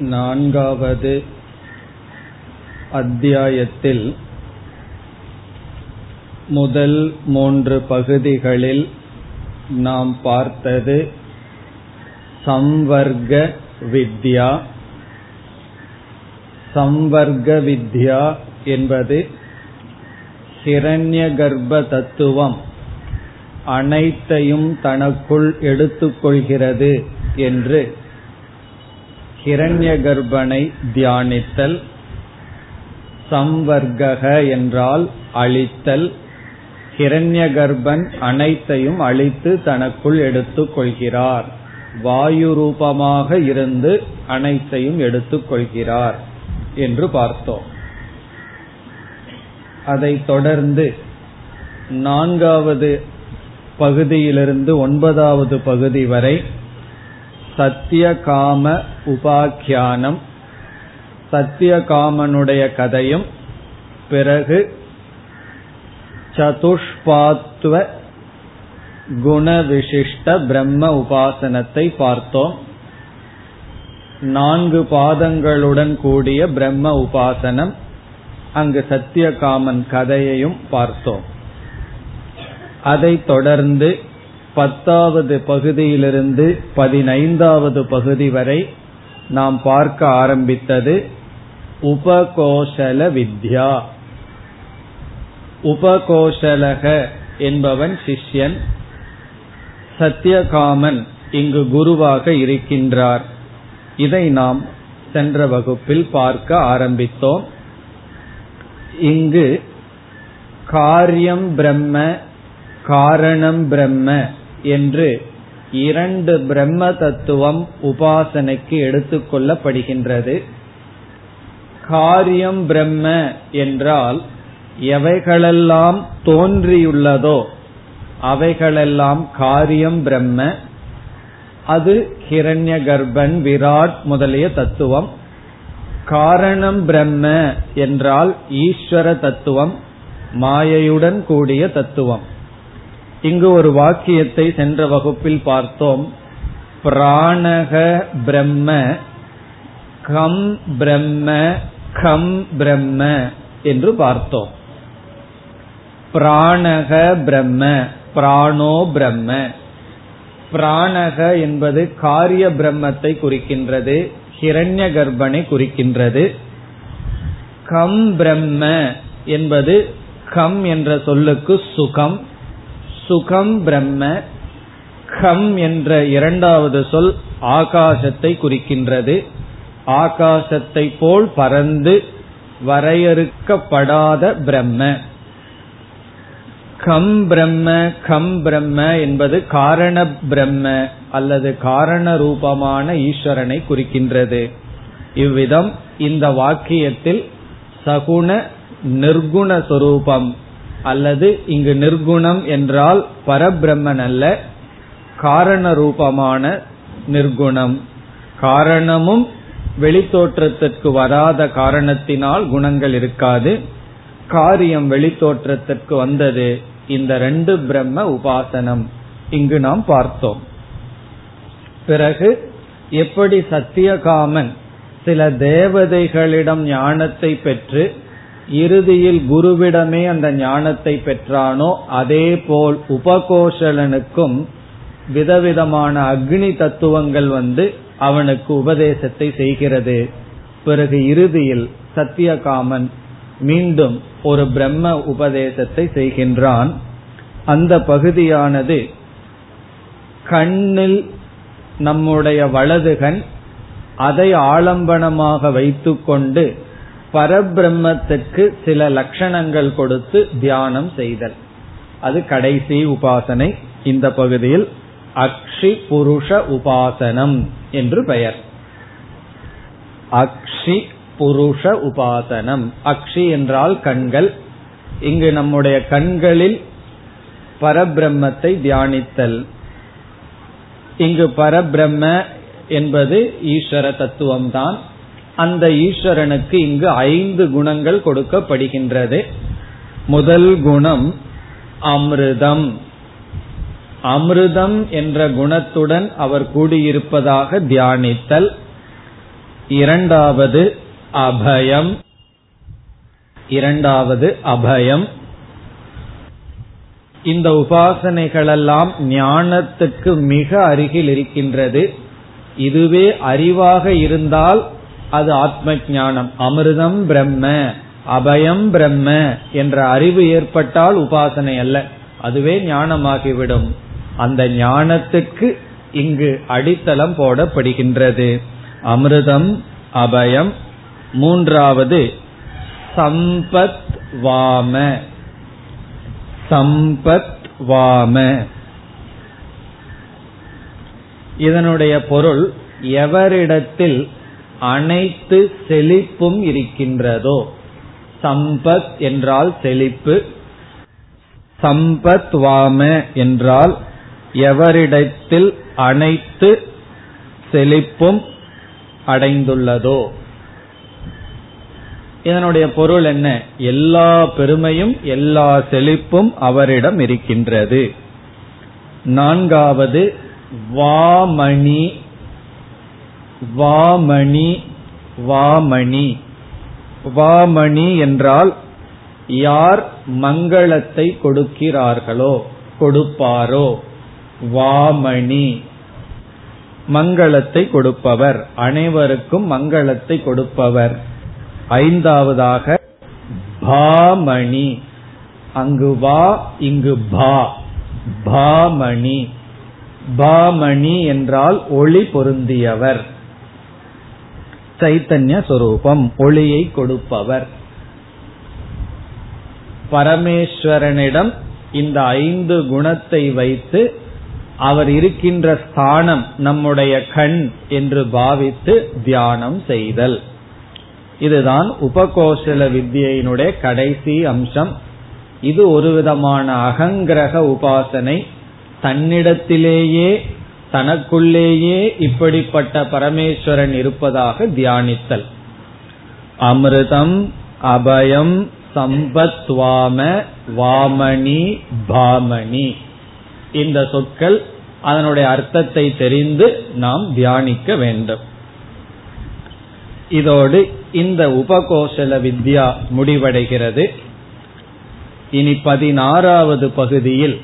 நான்காவது அத்தியாயத்தில் முதல் மூன்று பகுதிகளில் நாம் பார்த்தது சம்வர்க்க வித்யா. சம்வர்க்க வித்யா என்பது ஹிரண்ய கர்ப்ப தத்துவம் அனைத்தையும் தனக்குள் எடுத்துக்கொள்கிறது என்று ஹிரண்ய கர்ப்பனை தியானித்தல் சம்வர்க்கக என்றால் அழித்தல் ஹிரண்ய கர்ப்பன் அனைத்தையும் அழித்து தனக்குள் எடுத்துக் கொள்கிறார். வாயு ரூபமாக இருந்து அனைத்தையும் எடுத்துக் கொள்கிறார் என்று பார்த்தோம். அதைத் தொடர்ந்து நான்காவது பகுதியிலிருந்து ஒன்பதாவது பகுதி வரை சத்தியகாம உபாக்கியானம். சத்தியகாமனுடைய கதையும் பிறகு சதுஷ்பாத்வ குணவிசிஷ்ட பிரம்ம உபாசனத்தை பார்த்தோம். நான்கு பாதங்களுடன் கூடிய பிரம்ம உபாசனம் அங்கு சத்தியகாமன் கதையையும் பார்த்தோம். அதைத் தொடர்ந்து பத்தாவது பகுதியிலிருந்து பதினைந்தாவது பகுதி வரை நாம் பார்க்க ஆரம்பித்தது உபகோஷல வித்யா. உபகோஷலக என்பவன் சிஷ்யன். சத்தியகாமன் இங்கு குருவாக இருக்கின்றார். இதை நாம் சென்ற வகுப்பில் பார்க்க ஆரம்பித்தோம். இங்கு காரியம் பிரம்ம காரணம் பிரம்ம என்று இரண்டு பிரம்ம தத்துவம் உபாசனைக்கு எடுத்துக்கொள்ளப்படுகின்றது காரியம் பிரம்ம என்றால் எவைகளெல்லாம் தோன்றியுள்ளதோ அவைகளெல்லாம் காரியம் பிரம்ம. அது ஹிரண்ய கர்ப்பன் விராட் முதலிய தத்துவம். காரணம் பிரம்ம என்றால் ஈஸ்வர தத்துவம் மாயையுடன் கூடிய தத்துவம். இங்கு ஒரு வாக்கியத்தை சென்ற வகுப்பில் பார்த்தோம். பிராணக பிரம்ம கம் பிரம்ம கம் பிரம்ம என்று பார்த்தோம். பிராணக பிரம்ம பிராணோ பிரம்ம. பிராணக என்பது காரிய பிரம்மத்தை குறிக்கின்றது ஹிரண்ய கர்ப்பனை குறிக்கின்றது. கம் பிரம்ம என்பது கம் என்ற சொல்லுக்கு சுகம் சுகம் பிரம்ம கம் என்ற இரண்டாவது சொல் ஆகாசத்தை குறிக்கின்றது. ஆகாசத்தை போல் பறந்து வரையறுக்கப்படாத பிரம்ம. கம் பிரம்ம கம் பிரம்ம என்பது காரண பிரம்ம அல்லது காரண ரூபமான ஈஸ்வரனை குறிக்கின்றது. இவ்விதம் இந்த வாக்கியத்தில் சகுண நிர்குண சொரூபம் அல்லது இங்கு நிர்குணம் என்றால் பரபிரம்மன் அல்ல காரண ரூபமான நிர்குணம். காரணமும் வெளித்தோற்றத்திற்கு வராத காரணத்தினால் குணங்கள் இருக்காது. காரியம் வெளித்தோற்றத்திற்கு வந்தது. இந்த ரெண்டு பிரம்ம உபாசனம். இங்கு நாம் பார்த்தோம். பிறகு எப்படி சத்தியகாமன் சில தேவதைகளிடம் ஞானத்தை பெற்று இறுதியில் குருவிடமே அந்த ஞானத்தை பெற்றானோ அதே போல் உபகோஷலனுக்கும் விதவிதமான அக்னி தத்துவங்கள் வந்து அவனுக்கு உபதேசத்தை செய்கிறது. பிறகு இறுதியில் சத்தியகாமன் மீண்டும் ஒரு பிரம்ம உபதேசத்தை செய்கின்றான். அந்த பகுதியானது கண்ணில் நம்முடைய வலதுகண் அதை ஆலம்பனமாக வைத்துக்கொண்டு பரபிரம்மத்துக்கு சில லட்சணங்கள் கொடுத்து தியானம் செய்தல். அது கடைசி உபாசனை. இந்த பகுதியில் அக்ஷி புருஷ உபாசனம் என்று பெயர். அக்ஷி புருஷ உபாசனம். அக்ஷி என்றால் கண்கள். இங்கு நம்முடைய கண்களில் பரபிரம்மத்தை தியானித்தல். இங்கு பரபிரம்ம என்பது ஈஸ்வர தத்துவம்தான். அந்த ஈஸ்வரனுக்கு இங்கு ஐந்து குணங்கள் கொடுக்கப்படுகின்றது. முதல் குணம் அமிர்தம். அமிர்தம் என்ற குணத்துடன் அவர் கூடியிருப்பதாக தியானித்தல். இரண்டாவது அபயம். இரண்டாவது அபயம். இந்த உபாசனைகளெல்லாம் ஞானத்துக்கு மிக அருகில் இருக்கின்றது. இதுவே அறிவாக இருந்தால் அது ஆத்ம ஞானம் அமிர்தம் பிரம்ம அபயம் பிரம்ம என்ற அறிவு ஏற்பட்டால் உபாசனை அல்ல. அதுவே ஞானமாகிவிடும். அந்த ஞானத்துக்கு இங்கு அடித்தளம் போடப்படுகின்றது. அமிர்தம் அபயம். மூன்றாவது சம்பத் வாம. சம்பத் வாம. இதனுடைய பொருள் எவரிடத்தில் அனைத்து செழிப்பும் இருக்கின்றதோ? சம்பத் என்றால் செழிப்பு. சம்பத் வாம என்றால் எவரிடத்தில் அனைத்து செழிப்பும் அடைந்துள்ளதோ? இதனுடைய பொருள் என்ன? எல்லா பெருமையும் எல்லா செழிப்பும் அவரிடம் இருக்கின்றது. நான்காவது வாமணி வாமணி வாமணி. வாமணி என்றால் யார் மங்களத்தை கொடுக்கிறார்களோ கொடுப்பாரோ? வாமணி. மங்களத்தை கொடுப்பவர். அனைவருக்கும் மங்களத்தை கொடுப்பவர். ஐந்தாவதாக பாமணி. அங்கு வா இங்கு பா. பாமணி. பாமணி என்றால் ஒளி பொருந்தியவர். சைத்தன்ய சொரூபம் ஒளியை கொடுப்பவர். பரமேஸ்வரனிடம் இந்த ஐந்து குணத்தை வைத்து அவர் இருக்கின்ற ஸ்தானம் நம்முடைய கண் என்று பாவித்து தியானம் செய்தல். இதுதான் உபகோஷல வித்யினுடைய கடைசி அம்சம். இது ஒரு விதமான அகங்கிரக உபாசனை. தன்னிடத்திலேயே தனக்குள்ளேயே இப்படிப்பட்ட பரமேஸ்வரன் இருப்பதாக தியானித்தல். அமிர்தம் அபயம் சம்பத்வாம வாமணி பாமணி. இந்த சொற்கள் அதனுடைய அர்த்தத்தை தெரிந்து நாம் தியானிக்க வேண்டும். இதோடு இந்த உபகோஷல வித்யா முடிவடைகிறது. இனி பதினாறாவது பகுதியில்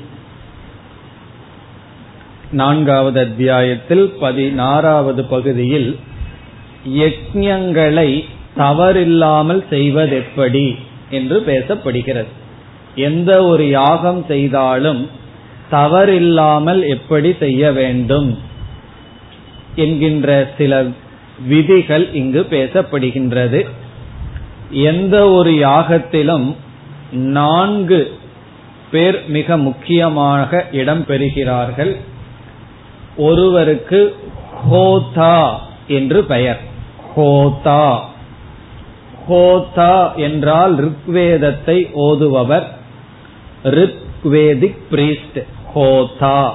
நான்காவது அத்தியாயத்தில் பதினாறாவது பகுதியில் யஜ்யங்களை தவறில்லாமல் செய்வதெப்படி என்று பேசப்படுகிறது. எந்த ஒரு யாகம் செய்தாலும் தவறில்லாமல் எப்படி செய்ய வேண்டும் என்கின்ற சில விதிகள் இங்கு பேசப்படுகின்றது. எந்த ஒரு யாகத்திலும் நான்கு பேர் மிக முக்கியமாக இடம் பெறுகிறார்கள். ஒருவருக்கு ஹோதா என்று பெயர். ஹோதா. ஹோதா என்றால் ரிக்வேதத்தை ஓதுபவர். Rigvedic priest. ஹோதா.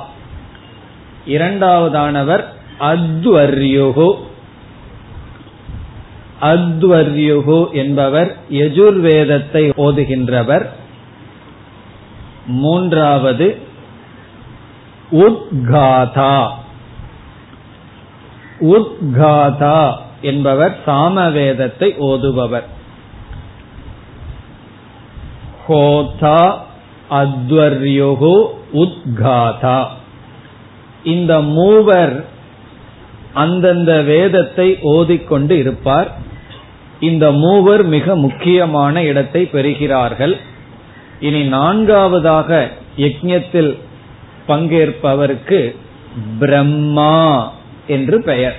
இரண்டாவதானவர் அத்வர்யுகு அத்வர்யுகு என்பவர் யஜுர்வேதத்தை ஓதுகின்றவர். மூன்றாவது உத்காதா. உத்காதா என்பவர் சாமவேதத்தை ஓதுபவர். ஹோதா அத்வர்யுகு உத்காதா. இந்த மூவர் அந்தந்த வேதத்தை ஓதிக்கொண்டு இருப்பார். இந்த மூவர் மிக முக்கியமான இடத்தை பெறுகிறார்கள். இனி நான்காவதாக யஜ்யத்தில் பங்கேற்பவருக்கு பிரம்மா என்று பெயர்.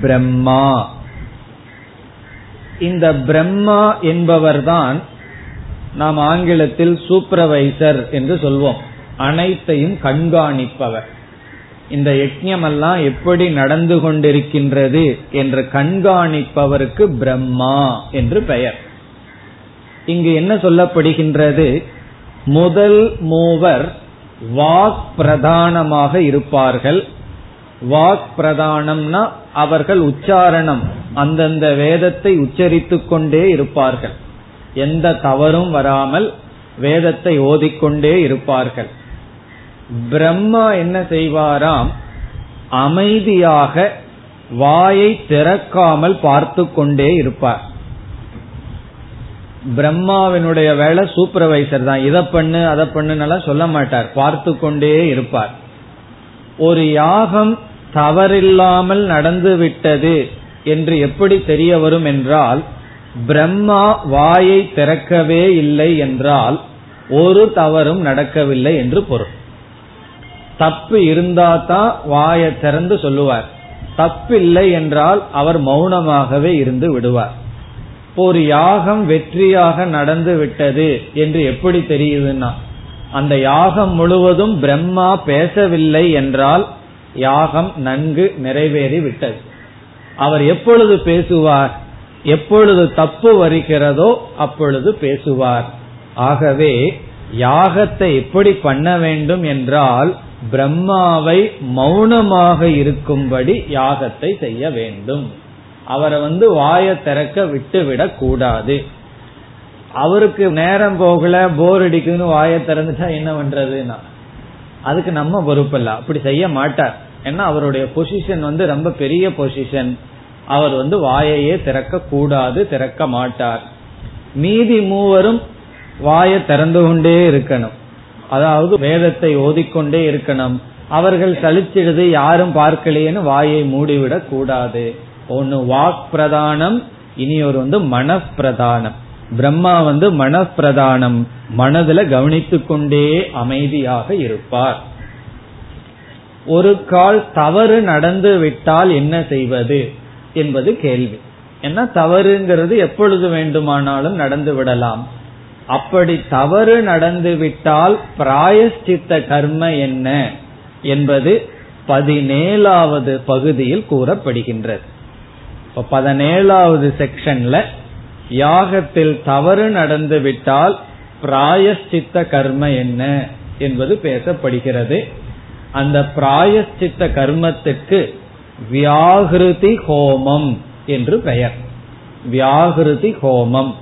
பிரம்மா. இந்த பிரம்மா என்பவர்தான் நாம் ஆங்கிலத்தில் சூப்பரவைசர் என்று சொல்வோம். அனைத்தையும் கண்காணிப்பவர். இந்த யஜ்யமெல்லாம் எப்படி நடந்து கொண்டிருக்கின்றது என்று கண்காணிப்பவருக்கு பிரம்மா என்று பெயர். இங்கு என்ன சொல்லப்படுகின்றது? முதல் மூவர் வாக் பிரதானமாக இருப்பார்கள். வாக் பிரதானம்னா அவர்கள் உச்சாரணம் அந்தந்த வேதத்தை உச்சரித்து கொண்டே இருப்பார்கள். எந்த தவறும் வராமல் வேதத்தை ஓதிக்கொண்டே இருப்பார்கள். பிரம்மா என்ன செய்வாராம்? அமைதியாக வாயை திறக்காமல் பார்த்து கொண்டே இருப்பார். பிரம்மாவினுடைய வேலை சூப்பர்வைசர் தான். இதை பண்ணு அதை பண்ணுன்னு சொல்ல மாட்டார். பார்த்து கொண்டே இருப்பார். ஒரு யாகம் தவறில்லாமல் நடந்து விட்டது என்று எப்படி தெரிய வரும் என்றால் பிரம்மா வாயை திறக்கவே இல்லை என்றால் ஒரு தவறும் நடக்கவில்லை என்று பொருள். தப்பு இருந்தா தான் வாயை திறந்து சொல்லுவார். தப்பு இல்லை என்றால் அவர் மௌனமாகவே இருந்து விடுவார். ஒரு யாகம் வெற்றியாக நடந்து விட்டது என்று எப்படி தெரியுதுன்னா அந்த யாகம் முழுவதும் பிரம்மா பேசவில்லை என்றால் யாகம் நன்கு நிறைவேறி விட்டது. அவர் எப்பொழுது பேசுவார்? எப்பொழுது தப்பு வருகிறதோ அப்பொழுது பேசுவார். ஆகவே யாகத்தை எப்படி பண்ண வேண்டும் என்றால் பிரம்மாவை மௌனமாக இருக்கும்படி யாகத்தை செய்ய வேண்டும். அவரை வந்து வாய திறக்க விட்டு விடக் கூடாது. அவருக்கு நேரம் போகல போர் அடிக்குதுன்னு வாய திறந்துட்டா என்ன பண்றதுன்னா? அதுக்கு நம்ம பொறுப்பில்ல. அப்படி செய்ய மாட்டார். ஏன்னா அவருடைய பொசிஷன் வந்து ரொம்ப பெரிய பொசிஷன் அவர் வந்து வாயையே திறக்க கூடாது திறக்க மாட்டார். மீதி மூவரும் வாயை திறந்து கொண்டே இருக்கணும். அதாவது வேதத்தை ஓதிக்கொண்டே இருக்கணும். அவர்கள் சலிச்சிடுது யாரும் பார்க்கலையேன்னு வாயை மூடிவிடக் கூடாது. ஒன்னு வாக் பிரதானம் இனி ஒரு வந்து மனப்பிரதானம். பிரம்மா வந்து மனப்பிரதானம் மனதுல கவனித்து கொண்டே அமைதியாக இருப்பார். ஒரு கால் தவறு நடந்து விட்டால் என்ன செய்வது என்பது கேள்வி. ஏன்னா தவறுங்கிறது எப்பொழுது வேண்டுமானாலும் நடந்து விடலாம். அப்படி தவறு நடந்து விட்டால் பிராயஷ்சித்த கர்ம என்ன என்பது பதினேழாவது பகுதியில் கூறப்படுகின்றது. பதினேழாவது செக்ஷன்ல யாகத்தில் தவறு நடந்து விட்டால் பிராயஷ்சித்த கர்ம என்ன என்பது பேசப்படுகிறது. அந்த பிராயஷ்சித்த கர்மத்துக்கு வியாகிருதி ஹோமம் என்று பெயர். வியாகிருதி ஹோமம்.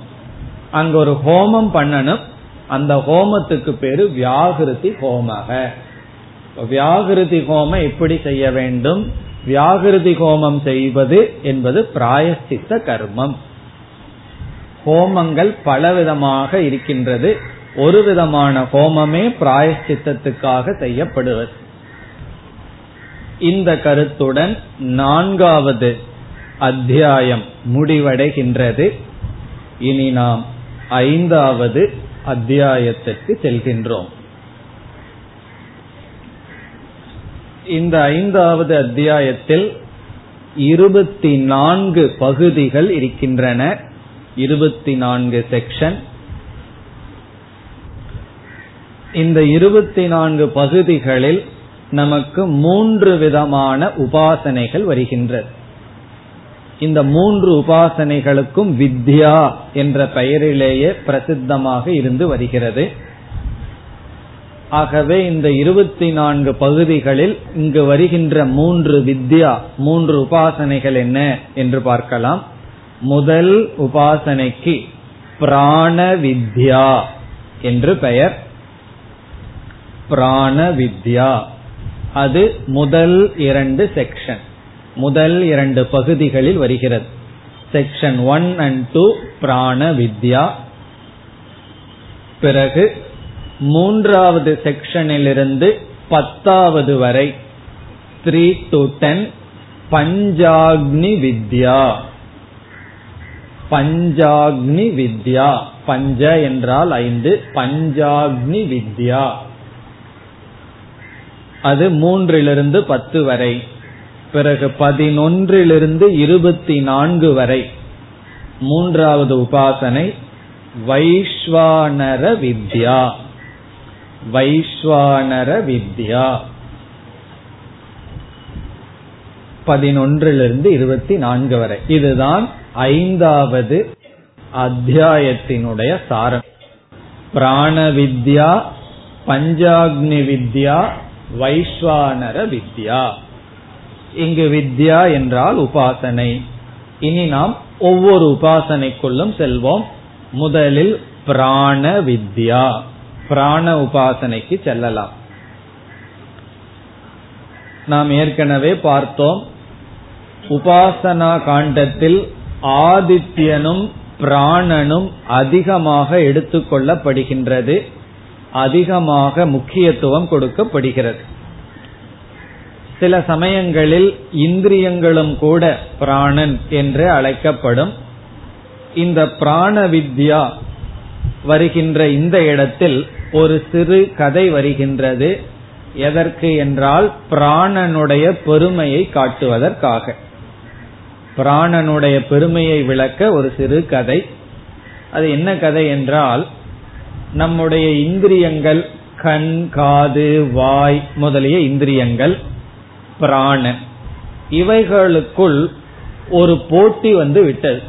அங்க ஒரு ஹோமம் பண்ணணும். அந்த ஹோமத்துக்கு பேரு வியாகிருதி ஹோமக. வியாகிருதி ஹோமம் எப்படி செய்ய வேண்டும்? வியாகிருதி ஹோமம் செய்வது என்பது பிராயஷ்சித்த கர்மம். ஹோமங்கள் பலவிதமாக இருக்கின்றது. ஒரு விதமான ஹோமமே பிராயஷ்சித்தத்துக்காக செய்யப்படுவது. இந்த கருத்துடன் நான்காவது அத்தியாயம் முடிவடைகின்றது. இனி நாம் ஐந்தாவது அத்தியாயத்திற்கு செல்கின்றோம். இந்த ஐந்தாவது அத்தியாயத்தில் இருபத்தி நான்கு பகுதிகள் இருக்கின்றன. இருபத்தி நான்கு செக்ஷன் இந்த இருபத்தி நான்கு பகுதிகளில் நமக்கு மூன்று விதமான உபாசனைகள் வருகின்றது. இந்த மூன்று உபாசனைகளுக்கும் வித்யா என்ற பெயரிலேயே பிரசித்தமாக இருந்து வருகிறது. ஆகவே இந்த இருபத்தி நான்கு பகுதிகளில் இங்கு வருகின்ற மூன்று வித்யா மூன்று உபாசனைகள் என்ன என்று பார்க்கலாம். முதல் உபாசனைக்கு பிராண வித்யா என்று பெயர். பிராண வித்யா. அது முதல் இரண்டு செக்ஷன் முதல் இரண்டு பகுதிகளில் வருகிறது. செக்ஷன் ஒன் அண்ட் டூ பிராண வித்யா. பிறகு மூன்றாவது செக்ஷனிலிருந்து பத்தாவது வரை three to ten Panchagni Vidya. Panchagni Vidya. பஞ்ச என்றால் ஐந்து பஞ்சாக்னி வித்யா. அது மூன்றிலிருந்து பத்து வரை. பிறகு பதினொன்றிலிருந்து இருபத்தி நான்கு வரை. மூன்றாவது உபாசனை வைஸ்வானர வித்யா. வைஸ்வானர வித்யா. பதினொன்றிலிருந்து இருபத்தி நான்கு வரை. இதுதான் ஐந்தாவது அத்தியாயத்தினுடைய சாரம். பிராண வித்யா பஞ்சாக்னி வித்யா வைஸ்வானர வித்யா. இங்கு வித்யா என்றால் உபாசனை. இனி நாம் ஒவ்வொரு உபாசனைக்குள்ளும் செல்வோம். முதலில் பிராண வித்யா பிராண உபாசனைக்கு செல்லலாம். நாம் ஏற்கனவே பார்த்தோம் உபாசனா காண்டத்தில் ஆதித்யனும் பிராணனும் அதிகமாக எடுத்துக்கொள்ளப்படுகின்றது அதிகமாக முக்கியத்துவம் கொடுக்கப்படுகிறது. சில சமயங்களில் இந்திரியங்களும் கூட பிராணன் என்று அழைக்கப்படும். இந்த பிராண வித்யா வருகின்ற இந்த இடத்தில் ஒரு சிறு கதை வருகின்றது. எதற்கு என்றால் பிராணனுடைய பெருமையை காட்டுவதற்காக. பிராணனுடைய பெருமையை விளக்க ஒரு சிறு கதை. அது என்ன கதை என்றால் நம்முடைய இந்திரியங்கள் கண் காது வாய் முதலிய இந்திரியங்கள் பிராணன். இவைகளுக்குள் ஒரு போட்டி வந்து விட்டது.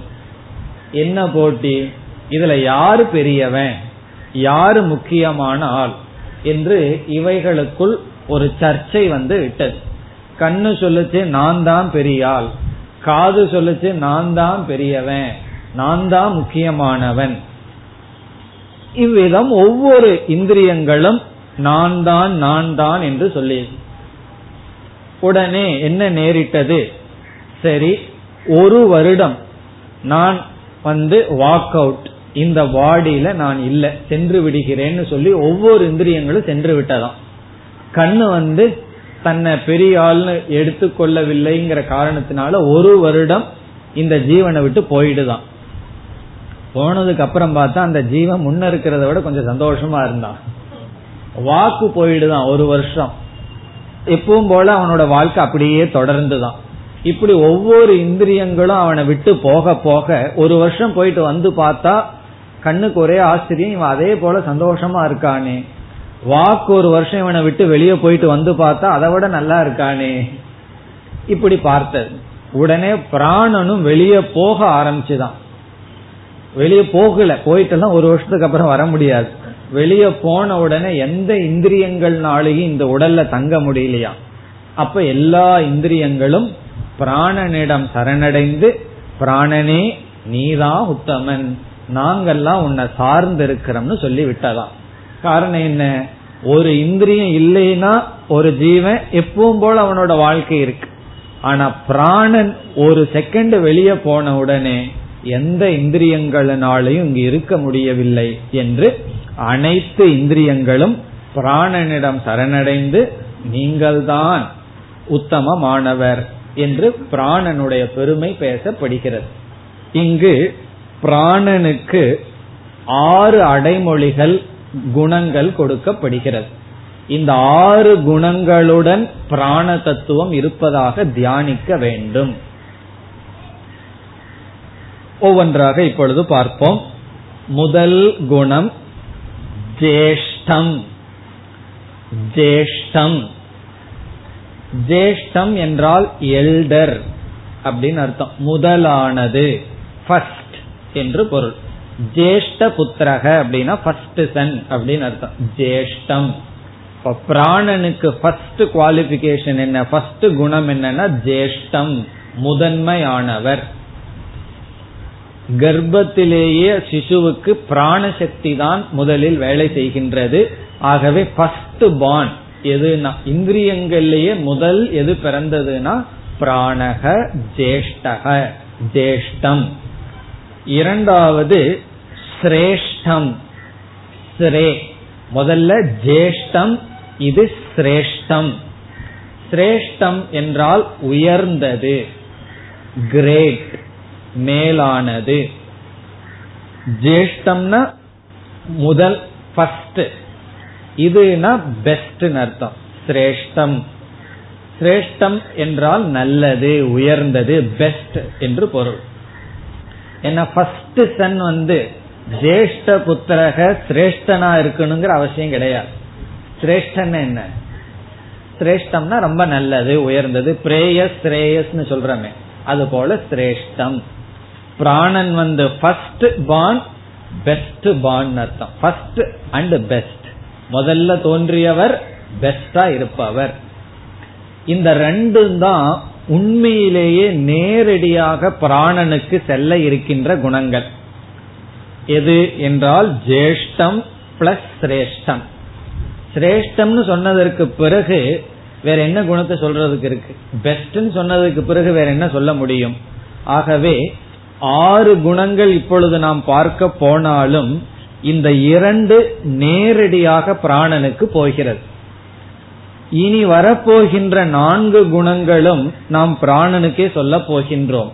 என்ன போட்டி? இதுல யாரு பெரியவன்? யாரு முக்கியமான ஆள் என்று இவைகளுக்குள் ஒரு சர்ச்சை வந்து விட்டது. கண்ணு சொல்லுச்சு நான் தான் பெரிய ஆள். காது சொல்லுச்சு நான் தான் பெரியவன். நான் தான் முக்கியமானவன். இவ்விதம் ஒவ்வொரு இந்திரியங்களும் நான் தான் நான் தான் என்று சொல்லியது. உடனே என்ன நேரிட்டது? சரி ஒரு வருடம் நான் வந்து வாக் அவுட் இந்த பாடியில நான் இல்ல சென்று விடுகிறேன்னு சொல்லி ஒவ்வொரு இந்திரியங்களும் சென்று விட்டதாம். கண்ணு வந்து தன்னை பெரிய ஆள்னு எடுத்துக்கொள்ளவில்லைங்கிற காரணத்தினால ஒரு வருடம் இந்த ஜீவனை விட்டு போயிடுதான் போனதுக்கு அப்புறம் பார்த்தா அந்த ஜீவன் முன்ன இருக்கிறத விட கொஞ்சம் சந்தோஷமா இருந்தான். வாக்கு போயிடுதான் ஒரு வருஷம். எப்பவும் போல அவனோட வாழ்க்கை அப்படியே தொடர்ந்துதான். இப்படி ஒவ்வொரு இந்திரியங்களும் அவனை விட்டு போக போக ஒரு வருஷம் போயிட்டு வந்து பார்த்தா கண்ணுக்கு ஒரே ஆச்சரியம் இவன் அதே போல சந்தோஷமா இருக்கானே. வாக்கு ஒரு வருஷம் இவனை விட்டு வெளியே போயிட்டு வந்து பார்த்தா அதை விட நல்லா இருக்கானே. இப்படி பார்த்தது. உடனே பிராணனும் வெளியே போக ஆரம்பிச்சுதான். வெளியே போகல போயிட்டு ஒரு வருஷத்துக்கு அப்புறம் வர முடியாது. வெளியே போன உடனே எந்த இந்திரியங்கள்னாலையும் இந்த உடல்ல தங்க முடியலையா? அப்ப எல்லா இந்திரியங்களும் பிராணனிடம் சரணடைந்து பிராணனே நீதான் உத்தமன். நாங்கெல்லாம் உன்னை சார்ந்து இருக்கிறோம்னு சொல்லி விட்டதாம் காரணம் என்ன? ஒரு இந்திரியம் இல்லைன்னா ஒரு ஜீவன் எப்பவும் போல அவனோட வாழ்க்கை இருக்கு. ஆனா பிராணன் ஒரு செகண்ட் வெளியே போன உடனே எந்த இந்திரியங்களினாலையும் இங்கு இருக்க முடியவில்லை என்று அனைத்து இந்திரியங்களும் பிராணனிடம் சரணடைந்து நீங்கள்தான் உத்தமமானவர் என்று பிராணனுடைய பெருமை பேசப்படுகிறது. இங்கு பிராணனுக்கு ஆறு அடைமொழிகள் குணங்கள் கொடுக்கப்படுகிறது. இந்த ஆறு குணங்களுடன் பிராண தத்துவம் இருப்பதாக தியானிக்க வேண்டும். ஒவ்வொன்றாக இப்பொழுது பார்ப்போம். முதல் குணம் ஜேஷ்டம். ஜேஷ்டம். ஜேஷ்டம் என்றால் எல்டர் அப்படின்னு அர்த்தம். முதலானது ஃபர்ஸ்ட் என்று பொருள். ஜேஷ்ட புத்திரக அப்படின்னா ஃபர்ஸ்ட் சன் அப்படின்னு அர்த்தம். ஜேஷ்டம். பிராணனுக்கு ஃபர்ஸ்ட் குவாலிபிகேஷன் என்ன? ஃபர்ஸ்ட் குணம் என்னன்னா ஜேஷ்டம் முதன்மையானவர். கர்ப்பத்திலேயே சிசுவுக்கு பிராணசக்தி தான் முதலில் வேலை செய்கின்றது. ஆகவே ஃபர்ஸ்ட் பான் எதுனா இந்திரியங்கள்லயே முதல் எது பிறந்ததுன்னா பிராணக ஜேஷ்டக ஜேஷ்டம். இரண்டாவது சிரேஷ்டம். ஸ்ரே முதல்ல ஜேஷ்டம் இது சிரேஷ்டம். சிரேஷ்டம் என்றால் உயர்ந்தது கிரேட் மேலானது. ஜேஷ்டம்னா முதல் ஃபர்ஸ்ட் இதுனா பெஸ்ட் அர்த்தம். சிரேஷ்டம். சிரேஷ்டம் என்றால் நல்லது உயர்ந்தது பெஸ்ட் என்று பொருள். என்ன ஃபர்ஸ்ட் சன் வந்து ஜேஷ்ட புத்திரக சிரேஷ்டனா இருக்கணுங்கிற அவசியம் கிடையாது. சிரேஷ்டன் என்ன? சிரேஷ்டம்னா ரொம்ப நல்லது உயர்ந்தது பிரேயஸ் ஸ்ரேயஸ்னு சொல்றமே. அது போல சிரேஷ்டம். பிராணன் வந்து ஃபர்ஸ்ட் பான் பெஸ்ட் பான் அர்த்தம். ஃபர்ஸ்ட் அண்ட் பெஸ்ட் முதல்ல தோன்றியவர் பெஸ்டா இருப்பவர். இந்த ரெண்டும் தான் உண்மையிலேயே நேரடியாக பிராணனுக்கு செல்ல இருக்கின்ற குணங்கள். எது என்றால் ஜேஷ்டம் பிளஸ் சிரேஷ்டம். சிரேஷ்டம்னு சொன்னதற்கு பிறகு வேற என்ன குணத்தை சொல்றதுக்கு இருக்கு? பெஸ்ட்னு சொன்னதுக்கு பிறகு வேற என்ன சொல்ல முடியும்? ஆகவே ஆறு குணங்கள் இப்பொழுது நாம் பார்க்க போனாலும் இந்த இரண்டு நேரடியாக பிராணனுக்கு போகிறது. இனி வரப்போகின்ற நான்கு குணங்களும் நாம் பிராணனுக்கே சொல்ல போகின்றோம்.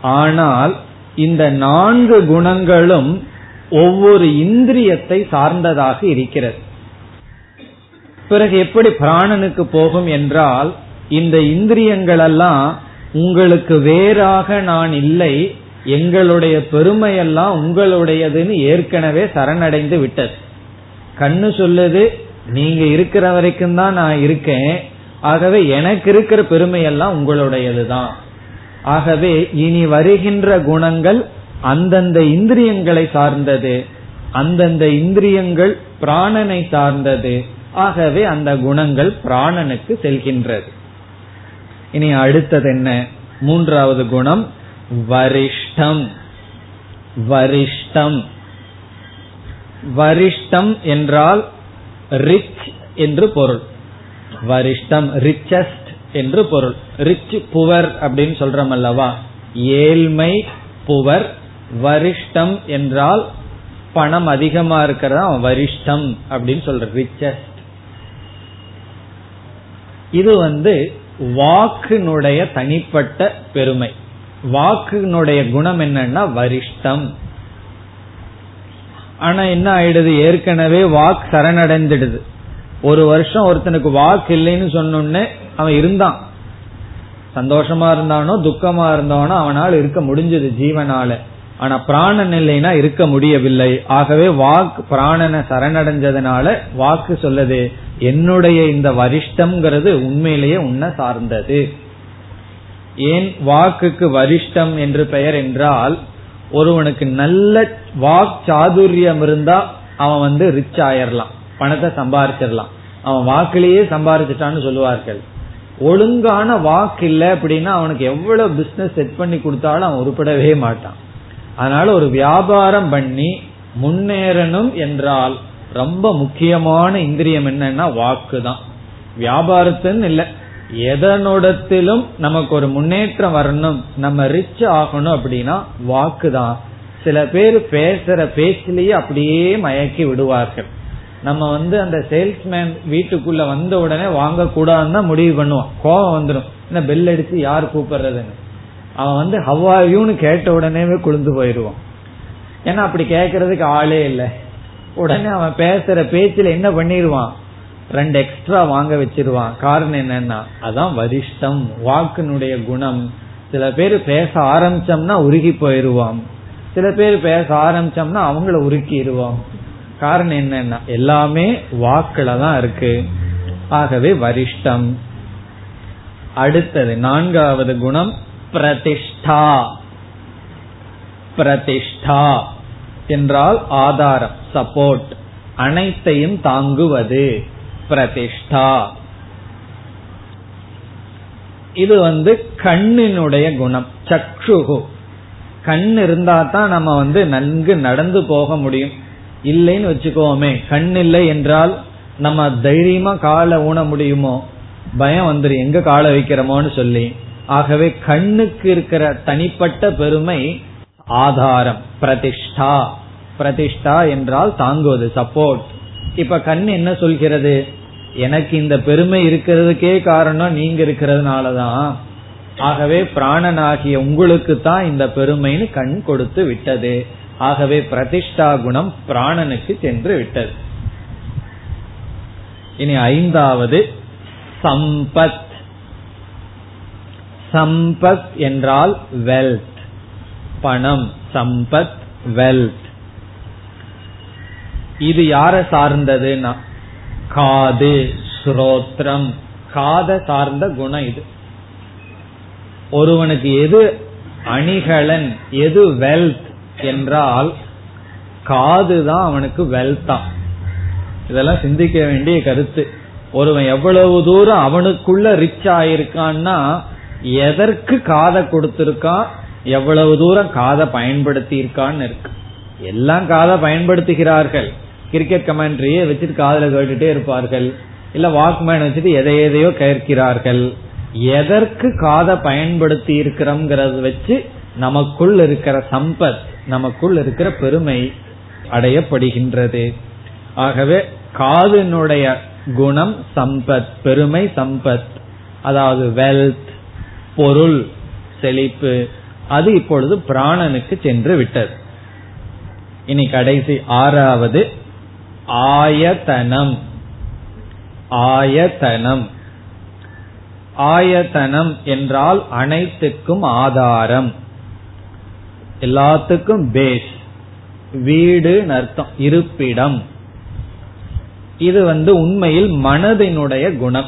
ஆனால் இந்த நான்கு குணங்களும் ஒவ்வொரு இந்திரியத்தை சார்ந்ததாக இருக்கிறது. பிறகு எப்படி பிராணனுக்கு போகும் என்றால் இந்த இந்திரியங்களெல்லாம் உங்களுக்கு வேறாக நான் இல்லை எங்களுடைய பெருமையெல்லாம் உங்களுடையதுன்னு ஏற்கனவே சரணடைந்து விட்டது. கண்ணு சொல்லுது நீங்க இருக்கிற வரைக்கும் தான் நான் இருக்கேன். ஆகவே எனக்கு இருக்கிற பெருமையெல்லாம் உங்களுடையதுதான். ஆகவே இனி வருகின்ற குணங்கள் அந்தந்த இந்திரியங்களை சார்ந்தது. அந்தந்த இந்திரியங்கள் பிராணனை சார்ந்தது. ஆகவே அந்த குணங்கள் பிராணனுக்கு செல்கின்றது. இனி அடுத்தது என்ன? மூன்றாவது குணம் வரிஷ்டம். வரிஷ்டம். வரிஷ்டம் என்றால் ரிச் என்று பொருள். வரிஷ்டம் ரிச்சஸ்ட் என்று பொருள். ரிச் புவர் அப்படின்னு சொல்றோம் அல்லவா ஏழ்மை புவர் வரிஷ்டம் என்றால் பணம் அதிகமா இருக்கிறதா? வரிஷ்டம் அப்படின்னு சொல்ற ரிச்சஸ்ட் இது வந்து வாக்கினுடைய தனிப்பட்ட பெருமை. வாக்கினுடைய குணம் என்னன்னா வரிஷ்டம். ஆனா என்ன ஆயிடுது? ஏற்கனவே வாக் சரணடைந்துடுது. ஒரு வருஷம் ஒருத்தனுக்கு வாக்கு இல்லைன்னு சொன்னோடனே அவன் இருந்தான். சந்தோஷமா இருந்தானோ துக்கமா இருந்தானோ அவனால் இருக்க முடிஞ்சது ஜீவனால. ஆனா பிராணன் இல்லைன்னா இருக்க முடியவில்லை. ஆகவே வாக்கு பிராணனை சரணடைஞ்சதுனால வாக்கு சொல்லுது என்னுடைய இந்த வரிஷ்டம்ங்கிறது உண்மையிலேயே உன்னை சார்ந்தது. ஏன் வாக்குக்கு வரிஷ்டம் என்று பெயர் என்றால் ஒருவனுக்கு நல்ல வாக் சாதுரியம் இருந்தா அவன் வந்து ரிச் ஆயிரலாம். பணத்தை சம்பாரிச்சிடலாம் அவன் வாக்கிலேயே சம்பாரிச்சிட்டான்னு சொல்லுவார்கள். ஒழுங்கான வாக்கு இல்லை அப்படின்னா அவனுக்கு எவ்வளவு பிசினஸ் செட் பண்ணி கொடுத்தாலும் அவன் உருப்படவே மாட்டான். அதனால ஒரு வியாபாரம் பண்ணி முன்னேறணும் என்றால் ரொம்ப முக்கியமான இந்திரியம் என்னன்னா வாக்கு தான் வியாபாரத்துன்னு இல்லை. எதனோடத்திலும் நமக்கு ஒரு முன்னேற்றம் வரணும் நம்ம ரிச் ஆகணும் அப்படின்னா வாக்கு தான் சில பேர் பேசுற பேச்சிலேயே அப்படியே மயக்கி விடுவார்கள். நம்ம வந்து அந்த சேல்ஸ்மேன் வீட்டுக்குள்ள வந்த உடனே வாங்க கூடாதுன்னு முடிவு பண்ணுவான். கோபம் வந்துடும் என்ன பெல் அடிச்சு யார் கூப்பிடுறதுன்னு. அவன் வந்து ஹவாயூன்னு கேட்ட உடனே குளிந்து போயிடுவான். ஏன்னா அப்படி கேட்கறதுக்கு ஆளே இல்லை. உடனே அவன் பேசுற பேச்சுல என்ன பண்ணிடுவான்? ரெண்டு எக்ஸ்ட்ரா வாங்க வச்சிருவான். காரணம் என்னன்னா அதான் வரிஷ்டம் வாக்குனுடைய குணம். சில பேர் பேச ஆரம்பிச்சோம்னா உருகி போயிருவான் சில பேர் பேச ஆரம்பிச்சோம்னா அவங்கள உருக்கிடுவோம் காரணம் என்னன்னா எல்லாமே வாக்குல தான் இருக்கு. ஆகவே வரிஷ்டம். அடுத்தது நான்காவது குணம் பிரதிஷ்டா. பிரதிஷ்டா என்றால் ஆதாரம் சப்போர்ட் அனைத்தையும் தாங்குவது. பிரதிஷ்டா. இது வந்து கண்ணினுடைய குணம் சக்ஷுகு. கண் இருந்தா தான் நம்ம வந்து நன்கு நடந்து போக முடியும். இல்லைன்னு வச்சுக்கோமே கண் இல்லை என்றால் நம்ம தைரியமா காலை ஊன முடியுமோ? பயம் வந்துடும் எங்க காலை வைக்கிறோமோன்னு சொல்லி. ஆகவே கண்ணுக்கு இருக்கிற தனிப்பட்ட பெருமை ஆதாரம் பிரதிஷ்டா. பிரதிஷ்டா என்றால் தாங்குவது சப்போர்ட் இப்ப கண் என்ன சொல்கிறது? எனக்கு இந்த பெருமை இருக்கிறதுக்கே காரணம் நீங்க இருக்கிறதுனாலதான். ஆகவே பிராணனாகிய உங்களுக்கு தான் இந்த பெருமைன்னு கண் கொடுத்து விட்டது. ஆகவே பிரதிஷ்டா குணம் பிராணனுக்கு சென்று விட்டது. இனி ஐந்தாவது சம்பத். சம்பத் என்றால் வெல்த் பணம் சம்பத் வெல்த் இது யார சார்ந்ததுன்னா காது ஸ்ரோத்ரம். காத சார்ந்த குணம் இது. ஒருவனுக்கு எது அணிகலன் எது வெல்த் என்றால் காது தான் அவனுக்கு வெல்தா இதெல்லாம் சிந்திக்க வேண்டிய கருத்து. ஒருவன் எவ்வளவு தூரம் அவனுக்குள்ள ரிச் ஆயிருக்கான்னா எதற்கு காதை கொடுத்திருக்கான் எவ்வளவு தூரம் காதை பயன்படுத்தி இருக்கான்னு இருக்கு. எல்லாம் காதை பயன்படுத்துகிறார்கள். கிரிக்கெட் கமெண்ட்ரியே வச்சுட்டு காதல கேட்டுட்டே இருப்பார்கள். இல்ல வாக்மேன் வச்சுட்டு எதை எதையோ கேட்கிறார்கள் எதற்கு காதை பயன்படுத்தி இருக்கிறோம்ங்கிறத வச்சு நமக்குள் இருக்கிற சம்பத் நமக்குள் இருக்கிற பெருமை அடையப்படுகின்றது. ஆகவே காதினுடைய குணம் சம்பத் பெருமை சம்பத். அதாவது வெல்த் பொருள் செழிப்பு. அது இப்பொழுது பிராணனுக்கு சென்று விட்டது. இனி கடைசி ஆறாவது ஆயத்தனம். ஆயத்தனம். ஆயத்தனம் என்றால் அனைத்துக்கும் ஆதாரம். எல்லாத்துக்கும் பேஸ் வீடு அர்த்தம் இருப்பிடம். இது வந்து உண்மையில் மனதினுடைய குணம்.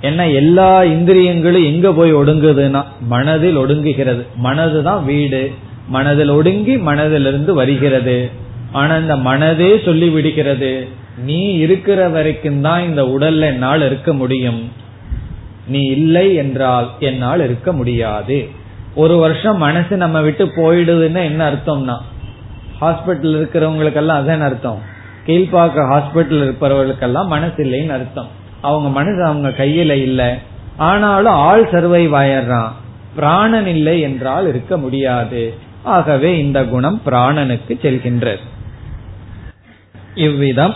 என்ன எல்லா இந்திரியங்களும் எங்க போய் ஒடுங்குதுன்னா மனதில் ஒடுங்குகிறது. மனதுதான் வீடு. மனதில் ஒடுங்கி மனதிலிருந்து வருகிறது. ஆனா இந்த மனதே சொல்லி விடுகிறது நீ இருக்கிற வரைக்கும் தான் இந்த உடல்ல என்னால் இருக்க முடியும். நீ இல்லை என்றால் என்னால் இருக்க முடியாது. ஒரு வருஷம் மனசு நம்ம விட்டு போயிடுதுன்னு என்ன அர்த்தம்னா? ஹாஸ்பிட்டல் இருக்கிறவங்களுக்கெல்லாம் அதான் அர்த்தம்? கீழ்பாக்க ஹாஸ்பிட்டல் இருப்பவர்களுக்கெல்லாம் மனசு இல்லைன்னு அர்த்தம். அவங்க மனசு அவங்க கையில இல்லை. ஆனாலும் ஆள் சர்வைவ் ஆயிடுறான். பிராணன் இல்லை என்றால் இருக்க முடியாது. ஆகவே இந்த குணம் பிராணனுக்கு செல்கின்றது. இவ்விதம்.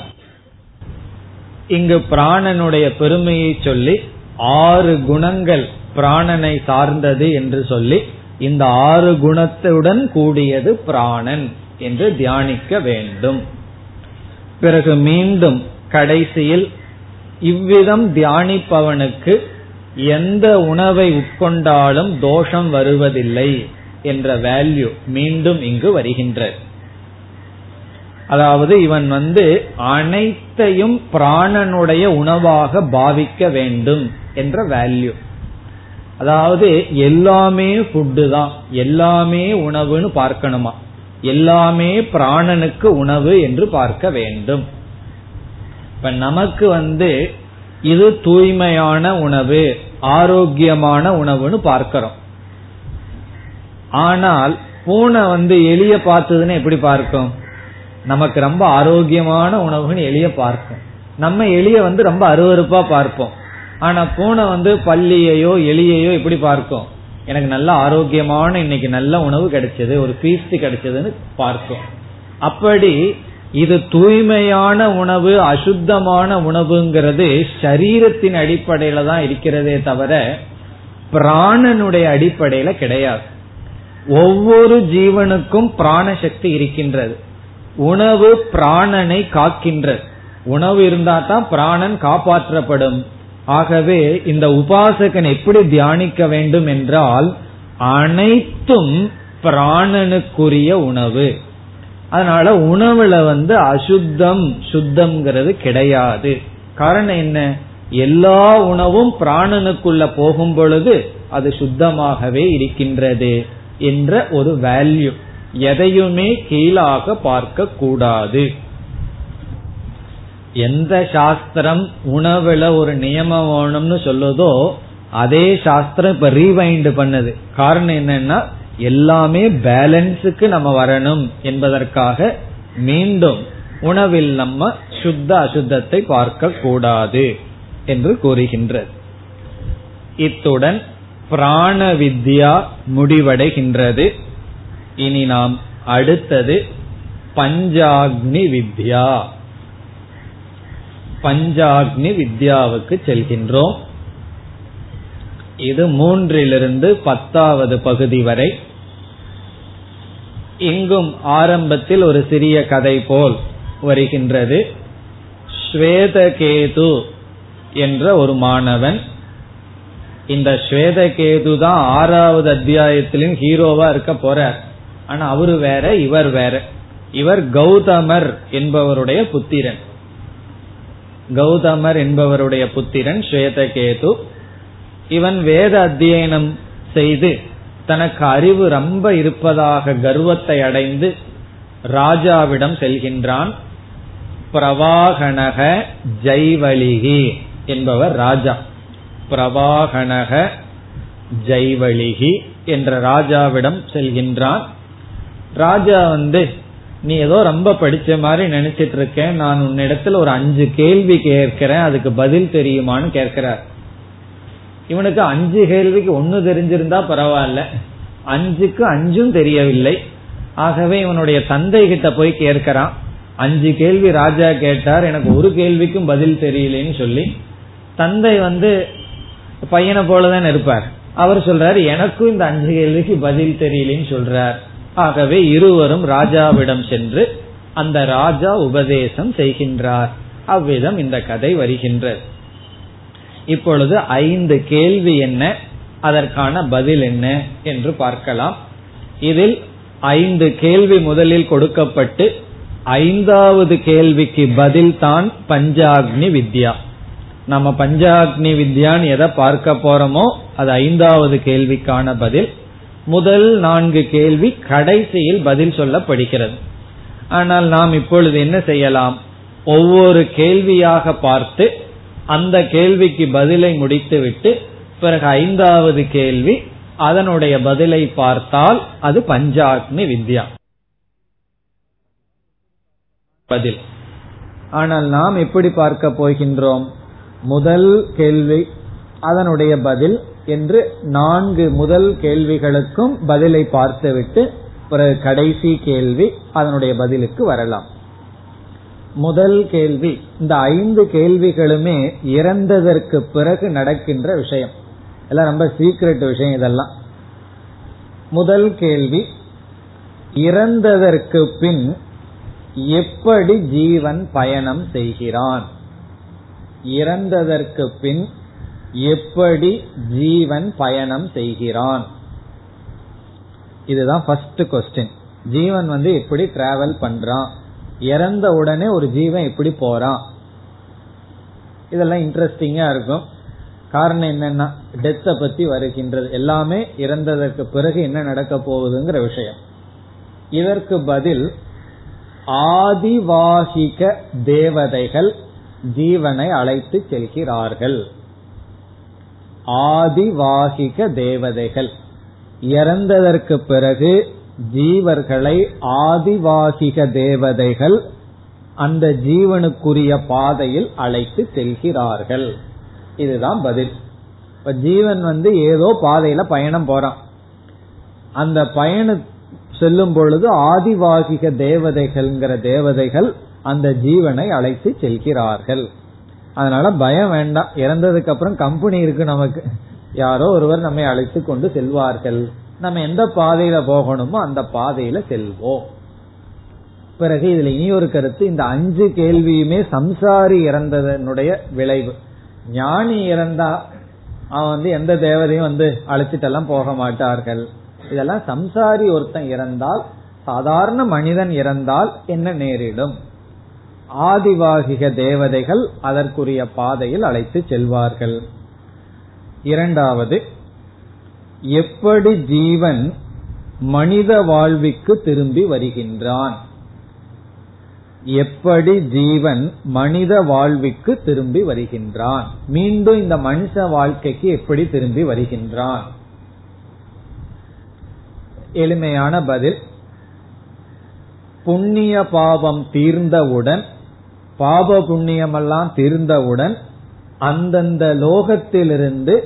இங்கு பிராணனுடைய பெருமையை சொல்லி ஆறு குணங்கள் பிராணனை சார்ந்தது என்று சொல்லி இந்த ஆறு குணத்துடன் கூடியது பிராணன் என்று தியானிக்க வேண்டும். பிறகு மீண்டும் கடைசியில் இவ்விதம் தியானிப்பவனுக்கு எந்த உணவை உட்கொண்டாலும் தோஷம் வருவதில்லை என்ற வேல்யூ மீண்டும் இங்கு வருகின்றது. அதாவது இவன் வந்து அனைத்தையும் பிராணனுடைய உணவாக பாவிக்க வேண்டும் என்ற வேல்யூ அதாவது எல்லாமே ஃபுட்டு தான். எல்லாமே உணவுன்னு பார்க்கணுமா? எல்லாமே பிராணனுக்கு உணவு என்று பார்க்க வேண்டும். இப்ப நமக்கு வந்து இது தூய்மையான உணவு ஆரோக்கியமான உணவுன்னு பார்க்கிறோம். ஆனால் பூனை வந்து எளிய பார்த்ததுன்னு எப்படி பார்க்கும்? நமக்கு ரொம்ப ஆரோக்கியமான உணவுன்னு எளிய பார்ப்போம். நம்ம எளிய வந்து ரொம்ப அருவறுப்பா பார்ப்போம். ஆனா பூனை வந்து பள்ளியையோ எலியையோ இப்படி பார்க்கும். எனக்கு நல்ல ஆரோக்கியமான இன்னைக்கு நல்ல உணவு கிடைச்சது ஒரு பீஸ்ட் கிடைச்சதுன்னு பார்க்கும். அப்படி இது தூய்மையான உணவு அசுத்தமான உணவுங்கிறது சரீரத்தின் அடிப்படையில தான் இருக்கிறதே தவிர பிராணனுடைய அடிப்படையில கிடையாது. ஒவ்வொரு ஜீவனுக்கும் பிராண சக்தி இருக்கின்றது. உணவு பிராணனை காக்கின்றது. உணவு இருந்தா தான் பிராணன் காப்பாற்றப்படும். ஆகவே இந்த உபாசகன் எப்படி தியானிக்க வேண்டும் என்றால் அனைத்தும் பிராணனுக்குரிய உணவு. அதனால உணவுல வந்து அசுத்தம் சுத்தம்ங்கிறது கிடையாது. காரணம் என்ன? எல்லா உணவும் பிராணனுக்குள்ள போகும் பொழுது அது சுத்தமாகவே இருக்கின்றது என்ற ஒரு வேல்யூ எதையுமே கீழாக பார்க்க கூடாது எந்த சாஸ்திரம் உணவுல ஒரு நியமம் வேணும்னு சொல்லுதோ அதே சாஸ்திரம் இப்ப ரீவைண்ட் பண்ணுது. காரணம் என்னன்னா எல்லாமே பேலன்ஸுக்கு நம்ம வரணும் என்பதற்காக மீண்டும் உணவில் நம்ம சுத்த அசுத்தத்தை பார்க்க கூடாது என்று கூறுகின்றது. இத்துடன் பிராண வித்யா முடிவடைகின்றது. இனி நாம் அடுத்தது பஞ்சாக்னி வித்யா. பஞ்சாக்னி வித்யாவுக்கு செல்கின்றோம். இது மூன்றிலிருந்து பத்தாவது பகுதி வரை. இங்கும் ஆரம்பத்தில் ஒரு சிறிய கதை போல் வருகின்றது. ஸ்வேதகேது என்ற ஒரு மாணவன். இந்த ஸ்வேதகேது தான் ஆறாவது அத்தியாயத்திலும் ஹீரோவா இருக்க போறார். ஆனா அவரு வேற இவர் வேற. இவர் கௌதமர் என்பவருடைய புத்திரன். கௌதமர் என்பவருடைய புத்திரன் ஸ்வேதகேது. இவன் வேத அத்தியனம் செய்து தனக்கு அறிவு ரொம்ப இருப்பதாக கர்வத்தை அடைந்து ராஜாவிடம் செல்கின்றான். பிரவாகணக ஜெய்வழிகி என்பவர் ராஜா. பிரவாகணக ஜெய்வழிகி என்ற ராஜாவிடம் செல்கின்றான். ராஜா வந்து நீ ஏதோ ரொம்ப படிச்ச மாதிரி நினைச்சிட்டு இருக்கேன் நான் உன்னிடத்துல ஒரு அஞ்சு கேள்வி கேட்கிறேன். அதுக்கு பதில் தெரியுமான்னு கேட்கிறார். இவனுக்கு அஞ்சு கேள்விக்கு ஒன்னு தெரிஞ்சிருந்தா பரவாயில்ல. அஞ்சுக்கு அஞ்சும் தெரியவில்லை. ஆகவே இவனுடைய தந்தை கிட்ட போய் கேட்கிறான். அஞ்சு கேள்வி ராஜா கேட்டார். எனக்கு ஒரு கேள்விக்கும் பதில் தெரியலன்னு சொல்லி. தந்தை வந்து பையனை போலதான் இருப்பார். அவர் சொல்றாரு எனக்கும் இந்த அஞ்சு கேள்விக்கு பதில் தெரியலன்னு சொல்றார். ஆகவே இருவரும் ராஜாவிடம் சென்று அந்த ராஜா உபதேசம் செய்கின்றார். அவ்விதம் இந்த கதை வருகின்றது. இப்பொழுது ஐந்து கேள்வி என்ன? அதற்கான பதில் என்ன? என்று பார்க்கலாம். இதில் ஐந்து கேள்வி முதலில் கொடுக்கப்பட்டு ஐந்தாவது கேள்விக்கு பதில் தான் பஞ்சாக்னி வித்யா. நம்ம பஞ்சாக்னி வித்யான்னு எதை பார்க்க போறோமோ அது ஐந்தாவது கேள்விக்கான பதில். முதல் நான்கு கேள்வி கடைசியில் பதில் சொல்லப்படுகிறது. ஆனால் நாம் இப்பொழுது என்ன செய்யலாம்? ஒவ்வொரு கேள்வியாக பார்த்து அந்த கேள்விக்கு பதிலை முடித்துவிட்டு பிறகு ஐந்தாவது கேள்வி அதனுடைய பதிலை பார்த்தால் அது பஞ்சாக்னி வித்யா. பதில். ஆனால் நாம் எப்படி பார்க்க போகின்றோம்? முதல் கேள்வி அதனுடைய பதில் என்று நான்கு முதல் கேள்விகளுக்கும் பதிலை பார்த்துவிட்டு பிறகு கடைசி கேள்வி அதனுடைய பதிலுக்கு வரலாம். முதல் கேள்வி இந்த ஐந்து கேள்விகளுமே இறந்ததற்கு பிறகு நடக்கின்ற விஷயம். எல்லாம் ரொம்ப சீக்ரெட் விஷயம் இதெல்லாம். முதல் கேள்வி இறந்ததற்கு பின் எப்படி ஜீவன் பயணம் செய்கிறான்? இறந்ததற்கு பின் எப்படி ஜீவன் பயணம் செய்கிறான்? இதுதான் ஃபர்ஸ்ட் கொஸ்டின் ஜீவன் வந்து எப்படி டிராவல் பண்றான்? இறந்த உடனே ஒரு ஜீவன் எப்படி போறான்? இதெல்லாம் இன்ட்ரெஸ்டிங்கா இருக்கும். காரணம் என்னன்னா டெத்தை பத்தி வருகின்றது. எல்லாமே இறந்ததற்கு பிறகு என்ன நடக்க போகுதுங்கிற விஷயம். இதற்கு பதில் ஆதிவாகிக தேவதைகள் ஜீவனை அழைத்து செல்கிறார்கள். ஆதிவாகிக தேவதைகள். இறந்ததற்கு பிறகு ஜீவர்களை ஆதிவாகிக தேவதைகள் அந்த ஜீவனுக்குரிய பாதையில் அழைத்து செல்கிறார்கள். இதுதான் பதில். இப்ப ஜீவன் வந்து ஏதோ பாதையில பயணம் போறான். அந்த பயணம் செல்லும் பொழுது ஆதிவாகிக தேவதைகள்ங்கிற தேவதைகள் அந்த ஜீவனை அழைத்து செல்கிறார்கள். அதனால பயம் வேண்டாம். இறந்ததுக்கு அப்புறம் கம்பெனி இருக்கு நமக்கு. யாரோ ஒருவர் நம்மை அழைத்து கொண்டு செல்வார்கள். நம்ம எந்த பாதையில போகணுமோ அந்த பாதையில செல்வோம். பிறகு இதுல இனி ஒரு கருத்து இந்த அஞ்சு கேள்வியுமே சம்சாரி இறந்ததனுடைய விளைவு. ஞானி இறந்தா அவன் வந்து எந்த தேவதையும் வந்து அழைச்சிட்டெல்லாம் போக மாட்டார்கள். இதெல்லாம் சம்சாரி ஒருத்தன் இறந்தால் சாதாரண மனிதன் இறந்தால் என்ன நேரிடும்? ஆதிவாகிக தேவதைகள் அதற்குரிய பாதையில் அழைத்து செல்வார்கள். இரண்டாவது எப்படி ஜீவன் மனித வாழ்விற்கு திரும்பி வருகின்றான்? எப்படி ஜீவன் மனித வாழ்விற்கு திரும்பி வருகின்றான்? மீண்டும் இந்த மனுஷ வாழ்க்கைக்கு எப்படி திரும்பி வருகின்றான்? எளிமையான பதில் புண்ணிய பாவம் தீர்ந்தவுடன் பாப புண்ணியமெல்லாம் தீர்ந்தவுடன் அந்தந்த லோகத்திலிருந்து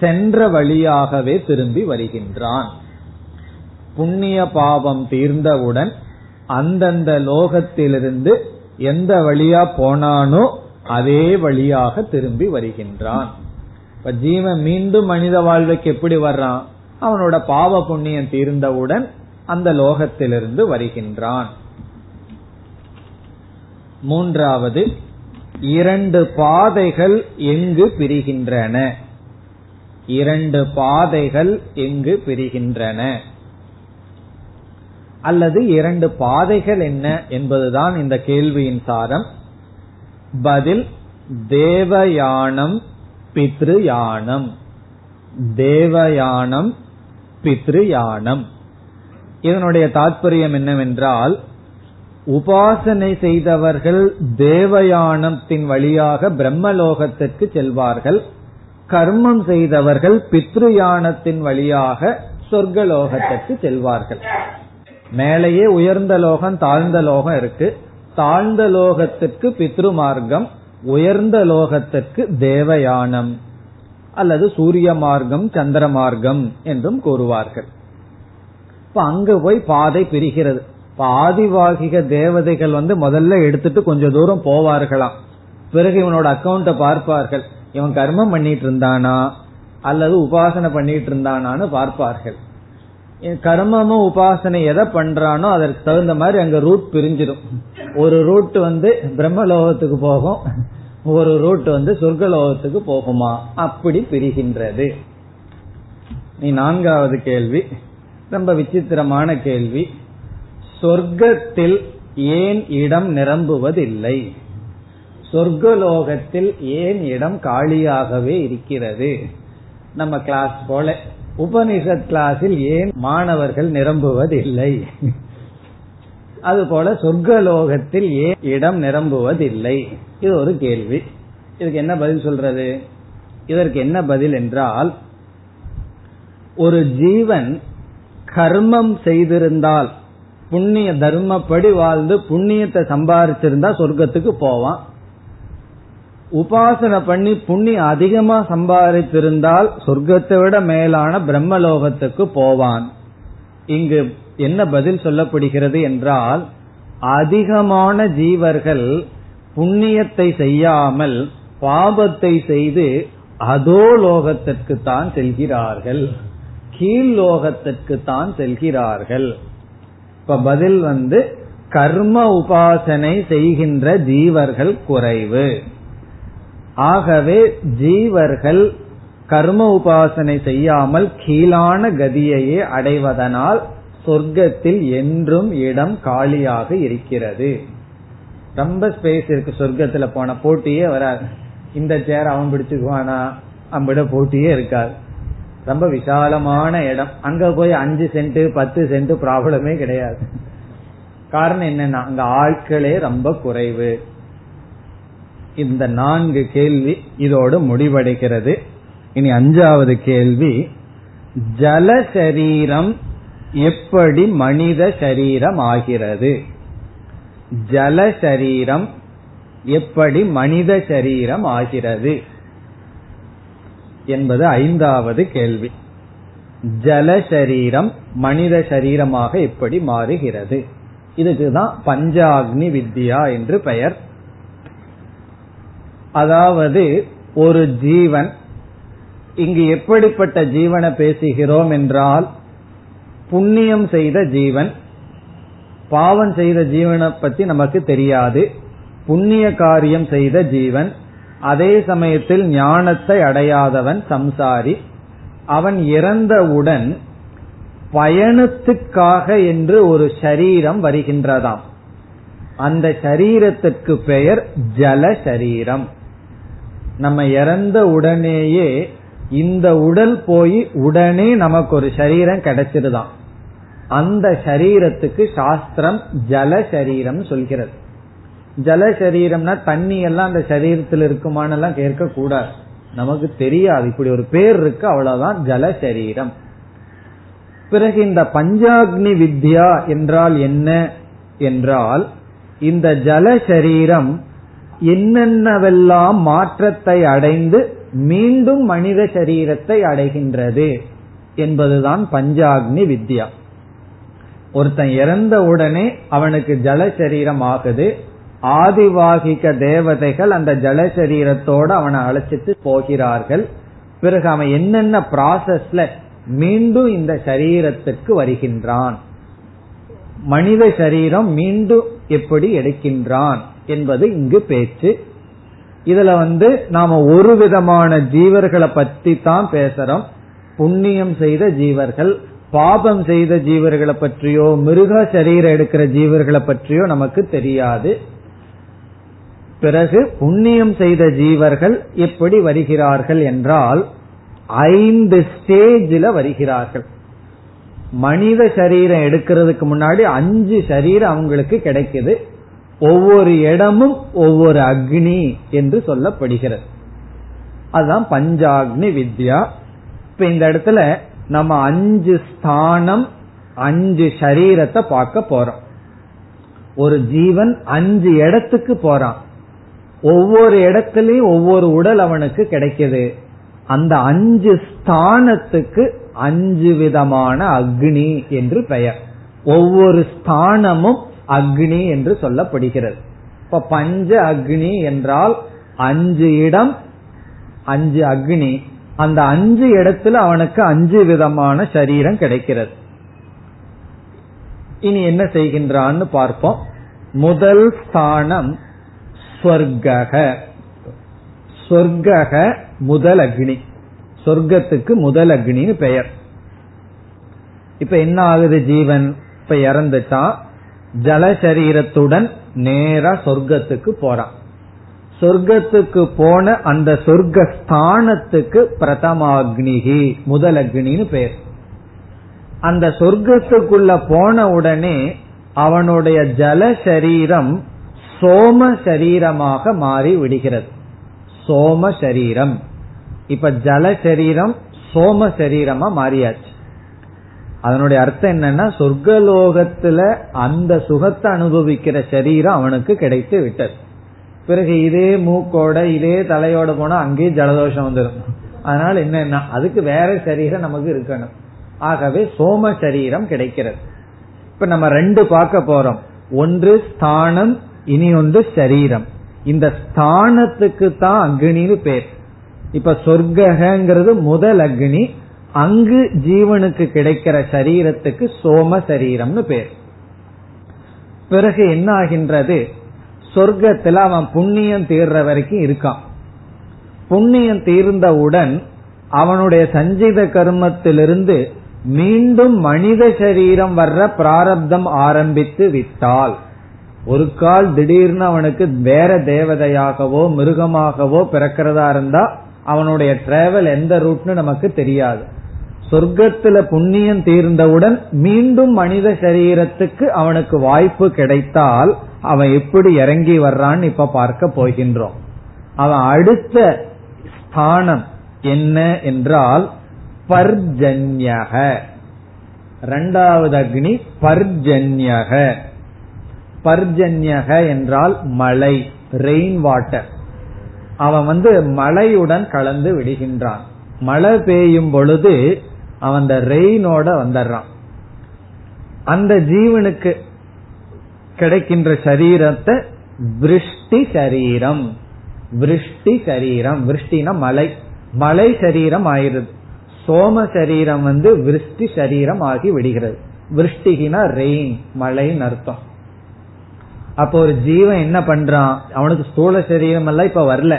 சென்ற வழியாகவே திரும்பி வருகின்றான். புண்ணிய பாவம் தீர்ந்தவுடன் அந்தந்த லோகத்திலிருந்து எந்த வழியா போனானோ அதே வழியாக திரும்பி வருகின்றான். இப்ப ஜீவன் மீண்டும் மனித வாழ்வுக்கு எப்படி வர்றான்? அவனோட பாவ புண்ணியம் தீர்ந்தவுடன் அந்த லோகத்திலிருந்து வருகின்றான். மூன்றாவது இரண்டு பாதைகள் எங்கு பிரிகின்றன? இரண்டு பாதைகள் எங்கு பிரிகின்றன? அல்லது இரண்டு பாதைகள் என்ன என்பதுதான் இந்த கேள்வியின் சாரம். பதில் தேவயானம் பித்ருயானம். தேவயானம் பித்ருயானம். இதனுடைய தாற்பயம் என்னவென்றால் உபாசனை செய்தவர்கள் தேவயானத்தின் வழியாக பிரம்மலோகத்திற்கு செல்வார்கள். கர்மம் செய்தவர்கள் பித்ருயானத்தின் வழியாக சொர்க்கலோகத்திற்கு செல்வார்கள். மேலேயே உயர்ந்த லோகம் தாழ்ந்த லோகம் இருக்கு. தாழ்ந்த லோகத்திற்கு பித்ரு மார்க்கம் உயர்ந்த லோகத்திற்கு தேவயானம் அல்லது சூரிய மார்க்கம் சந்திர மார்க்கம் என்றும் கூறுவார்கள். இப்ப அங்கு போய் பாதை பிரிகிறது. ஆதிவாகிக தேவதைகள் வந்து முதல்ல எடுத்துட்டு கொஞ்சம் தூரம் போவார்களாம். பிறகு இவனோட அக்கௌண்ட பார்ப்பார்கள். இவன் கர்மம் பண்ணிட்டு இருந்தானா அல்லது உபாசனை பண்ணிட்டு இருந்தானான்னு பார்ப்பார்கள் கர்மமும் உபாசனை எதை பண்றானோ அதற்கு தகுந்த மாதிரி அங்க ரூட் பிரிஞ்சிடும். ஒரு ரூட் வந்து பிரம்மலோகத்துக்கு போகும். ஒரு ரூட் வந்து சொர்க்கலோகத்துக்கு போகுமா? அப்படி பிரிகின்றது. நீ நான்காவது கேள்வி. ரொம்ப விசித்திரமான கேள்வி. சொர்க்கத்தில் ஏன் இடம் நிரம்புவதில்லை? சொர்க்கலோகத்தில் ஏன் இடம் காலியாகவே இருக்கிறது? நம்ம கிளாஸ் போல உபனிஷத் கிளாஸில் ஏன் மாணவர்கள் நிரம்புவதில்லை? அதுபோல சொர்க்கலோகத்தில் ஏன் இடம் நிரம்புவதில்லை? இது ஒரு கேள்வி. இதுக்கு என்ன பதில் சொல்றது? இதற்கு என்ன பதில் என்றால் ஒரு ஜீவன் கர்மம் செய்திருந்தால் புண்ணிய தர்மப்படி வாழ்ந்து புண்ணியத்தை சம்பாதிச்சிருந்தா சொர்க்கத்துக்கு போவான். உபாசனை பண்ணி புண்ணியம் அதிகமா சம்பாதித்திருந்தால் சொர்க்கத்தை விட மேலான பிரம்மலோகத்துக்கு போவான். இங்கு என்ன பதில் சொல்லப்படுகிறது என்றால் அதிகமான ஜீவர்கள் புண்ணியத்தை செய்யாமல் பாபத்தை செய்து அதோ லோகத்திற்கு தான் செல்கிறார்கள் கீழ் லோகத்திற்கு தான் செல்கிறார்கள். இப்ப பதில் வந்து கர்ம உபாசனை செய்கின்ற ஜீவர்கள் குறைவு. ஆகவே ஜீவர்கள் கர்ம உபாசனை செய்யாமல் கீழான கதியையே அடைவதனால் சொர்க்கத்தில் என்றும் இடம் காலியாக இருக்கிறது. ரொம்ப ஸ்பேஸ் இருக்கு சொர்க்கத்துல போன. போட்டியே வராது. இந்த சேர் அவன் பிடிச்சுக்குவானா? அம்பிட போட்டியே இருக்காது. ரொம்ப விசாலமான இடம். அங்க போய் அஞ்சு சென்ட் பத்து சென்ட் ப்ராப்ளமே கிடையாது. காரணம் என்னன்னா அங்க ஆட்களே ரொம்ப குறைவு. இந்த நான்கு கேள்வி இதோடு முடிவடைகிறது. இனி அஞ்சாவது கேள்வி ஜல சரீரம் எப்படி மனித சரீரம் ஆகிறது? ஜல சரீரம் எப்படி மனித சரீரம் ஆகிறது? என்பது ஐந்தாவது கேள்வி. ஜல சரீரம் மனித சரீரமாக எப்படி மாறுகிறது? இதுக்குதான் பஞ்சாக்னி வித்யா என்று பெயர். அதாவது ஒரு ஜீவன் இங்கு எப்படிப்பட்ட ஜீவனை பேசுகிறோம் என்றால் புண்ணியம் செய்த ஜீவன் பாவம் செய்த ஜீவனை பத்தி நமக்கு தெரியாது. புண்ணிய காரியம் செய்த ஜீவன் அதே சமயத்தில் ஞானத்தை அடையாதவன் சம்சாரி. அவன் இறந்தவுடன் பயணத்துக்காக என்று ஒரு சரீரம் வருகின்றதாம். அந்த சரீரத்துக்கு பெயர் ஜல சரீரம். நம்ம இறந்த உடனேயே இந்த உடல் போய் உடனே நமக்கு ஒரு சரீரம் கிடைச்சிருதான் அந்த சரீரத்துக்கு சாஸ்திரம் ஜல சரீரம் சொல்கிறது. ஜல சரீரம்னா தண்ணி எல்லாம் அந்த சரீரத்தில் இருக்குமானெல்லாம் கேட்க கூடாது நமக்கு தெரியாது. இப்படி ஒரு பேர் இருக்கு அவ்வளவுதான் ஜல சரீரம். பிறகு இந்த பஞ்சாக்னி வித்யா என்றால் என்ன என்றால் இந்த ஜல சரீரம் என்னென்னவெல்லாம் மாற்றத்தை அடைந்து மீண்டும் மனித சரீரத்தை அடைகின்றது என்பதுதான் பஞ்சாக்னி வித்யா. ஒருத்தன் இறந்த உடனே அவனுக்கு ஜல சரீரம் ஆகுது. ஆதிவாகிக தேவதைகள் அந்த ஜல சரீரத்தோடு அவனை அழைச்சிட்டு போகிறார்கள். பிறகு அவன் என்னென்ன ப்ராசஸ்ல மீண்டும் இந்த சரீரத்துக்கு வருகின்றான். மனித சரீரம் மீண்டும் எப்படி எடுக்கின்றான் என்பது இங்கு பேச்சு. இதுல வந்து நாம ஒரு விதமான ஜீவர்களை பத்தி தான் பேசுறோம் புண்ணியம் செய்த ஜீவர்கள் பாபம் செய்த ஜீவர்களை பற்றியோ மிருக சரீரம் எடுக்கிற ஜீவர்களை பற்றியோ நமக்கு தெரியாது. பிறகு புண்ணியம் செய்த ஜீவர்கள் எப்படி வருகிறார்கள் என்றால் ஐந்து ஸ்டேஜில் வருகிறார்கள். மனித சரீரம் எடுக்கிறதுக்கு முன்னாடி அஞ்சு சரீரம் அவங்களுக்கு கிடைக்குது. ஒவ்வொரு இடமும் ஒவ்வொரு அக்னி என்று சொல்லப்படுகிறது. அதுதான் பஞ்சாக்னி வித்யா. இப்ப இந்த இடத்துல நம்ம அஞ்சு ஸ்தானம் அஞ்சு சரீரத்தை பார்க்க போறோம். ஒரு ஜீவன் அஞ்சு இடத்துக்கு போறான். ஒவ்வொரு இடத்துலயும் ஒவ்வொரு உடல் அவனுக்கு கிடைக்குது. அந்த அஞ்சு ஸ்தானத்துக்கு அஞ்சு விதமான அக்னி என்று பெயர். ஒவ்வொரு ஸ்தானமும் அக்னி என்று சொல்லப்படுகிறது. இப்ப பஞ்ச அக்னி என்றால் அஞ்சு இடம் அஞ்சு அக்னி. அந்த அஞ்சு இடத்துல அவனுக்கு அஞ்சு விதமான சரீரம் கிடைக்கிறது. இனி என்ன செய்கின்றான்னு பார்ப்போம். முதல் ஸ்தானம் ஸ்வர்கக ஸ்வர்கக முதல் அக்னி. சொர்க்கத்துக்கு முதல் அக்னின்னு பெயர். இப்ப என்ன ஆகுது ஜீவன்? இப்ப இறந்துட்டா ஜலசரீரத்துடன் நேரா சொர்க்கத்துக்கு போறான். சொர்க்கத்துக்கு போன அந்த சொர்க்க ஸ்தானத்துக்கு பிரதமாக்னிகி முதல் அக்னின்னு பெயர். அந்த சொர்க்கத்துக்குள்ள போன உடனே அவனுடைய ஜல சரீரம் சோம சரீரமாக மாறி விடுகிறது. சோம சரீரம். இப்ப ஜல சரீரம் சோம சரீரமா மாறியாச்சு. அதனுடைய அர்த்தம் என்னன்னா சொர்க்கலோகத்துல அந்த சுகத்தை அனுபவிக்கிற சரீரம் அவனுக்கு கிடைத்து விட்டது. பிறகு இதே மூக்கோட இதே தலையோட போனா அங்கேயும் ஜலதோஷம் வந்துடும் அதனால என்னன்னா அதுக்கு வேற சரீரம் நமக்கு இருக்கணும். ஆகவே சோம சரீரம் கிடைக்கிறது. இப்ப நம்ம ரெண்டு பார்க்க போறோம். ஒன்று ஸ்தானம் இனி ஒன்று சரீரம். இந்த ஸ்தானத்துக்கு தான் அக்னின்னு பேர். இப்ப சொர்க்கங்கிறது முதல் அக்னி அங்கு ஜீவனுக்கு கிடைக்கிற சரீரத்துக்கு சோம சரீரம்னு பேர். பிறகு என்ன ஆகின்றது? சொர்க்கத்துல அவன் புண்ணியம் தீர்ற வரைக்கும் இருக்கான். புண்ணியம் தீர்ந்தவுடன் அவனுடைய சஞ்சித கர்மத்திலிருந்து மீண்டும் மனித சரீரம் வர்ற பிராரப்தம் ஆரம்பித்து விட்டால் ஒரு கால் திடீர்னு அவனுக்கு வேற தேவதையாகவோ மிருகமாகவோ பிறக்கிறதா இருந்தா அவனுடைய டிராவல் எந்த ரூட்னு நமக்கு தெரியாது. சொர்க்கத்துல புண்ணியம் தீர்ந்தவுடன் மீண்டும் மனித சரீரத்துக்கு அவனுக்கு வாய்ப்பு கிடைத்தால் அவன் எப்படி இறங்கி வர்றான்னு இப்ப பார்க்க போகின்றோம். அவன் அடுத்த ஸ்தானம் என்ன என்றால் பர்ஜன்யக. ரெண்டாவது அக்னி பர்ஜன்யக. பர்ஜன்யக என்றால் மழை ரெயின் வாட்டர் அவன் வந்து மழையுடன் கலந்து விடுகின்றான். மழை பெய்யும் பொழுது அவன் அந்த ரெயினோட வந்துடுறான். அந்த ஜீவனுக்கு கிடைக்கின்ற சரீரத்தை விருஷ்டி சரீரம். விருஷ்டி சரீரம். விருஷ்டினா மலை மலை சரீரம் ஆயிருது சோம சரீரம் வந்து விருஷ்டி சரீரம் ஆகி விடுகிறது. விருஷ்டிகினா ரெயின் மழைன்னு அர்த்தம். அப்போ ஒரு ஜீவன் என்ன பண்றான்? அவனுக்கு ஸ்தூல சரீரம் எல்லாம் இப்ப வரல.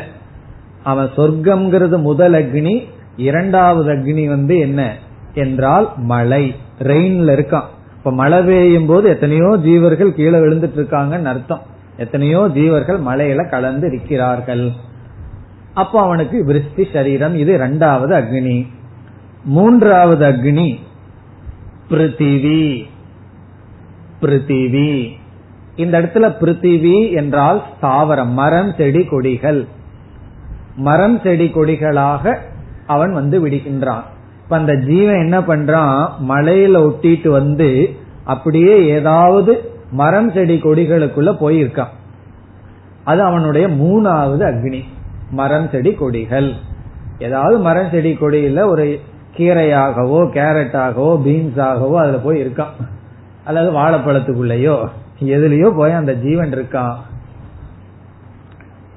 அவன் சொர்க்கம்ங்கிறது முதல் அக்னி இரண்டாவது அக்னி வந்து என்ன? என்றால் மழை. ரெயின்ல இருக்கான். இப்ப மழை பெய்யும் போது எத்தனையோ ஜீவர்கள் கீழே விழுந்துட்டு இருக்காங்கன்னு அர்த்தம். எத்தனையோ ஜீவர்கள் மலையில கலந்து இருக்கிறார்கள். அப்போ அவனுக்கு விருஷ்டி சரீரம் இது இரண்டாவது அக்னி. மூன்றாவது அக்னி பிருத்திவி. பிருத்திவி. இந்த இடத்துல பிருத்திவி என்றால் தாவரம் மரம் செடி கொடிகள். மரம் செடி கொடிகளாக அவன் வந்து விடுகின்றான். இப்ப அந்த ஜீவன் என்ன பண்றான்? மலையில ஒட்டிட்டு வந்து அப்படியே ஏதாவது மரம் செடி கொடிகளுக்குள்ள போயிருக்கான். அது அவனுடைய மூணாவது அக்னி. மரம் செடி கொடிகள். ஏதாவது மரம் செடி கொடியில ஒரு கீரையாகவோ கேரட்டாகவோ பீன்ஸ் ஆகவோ அதுல போய் இருக்கான் அல்லது வாழைப்பழத்துக்குள்ளேயோ. எதுலயோ போய் அந்த ஜீவன் இருக்கான்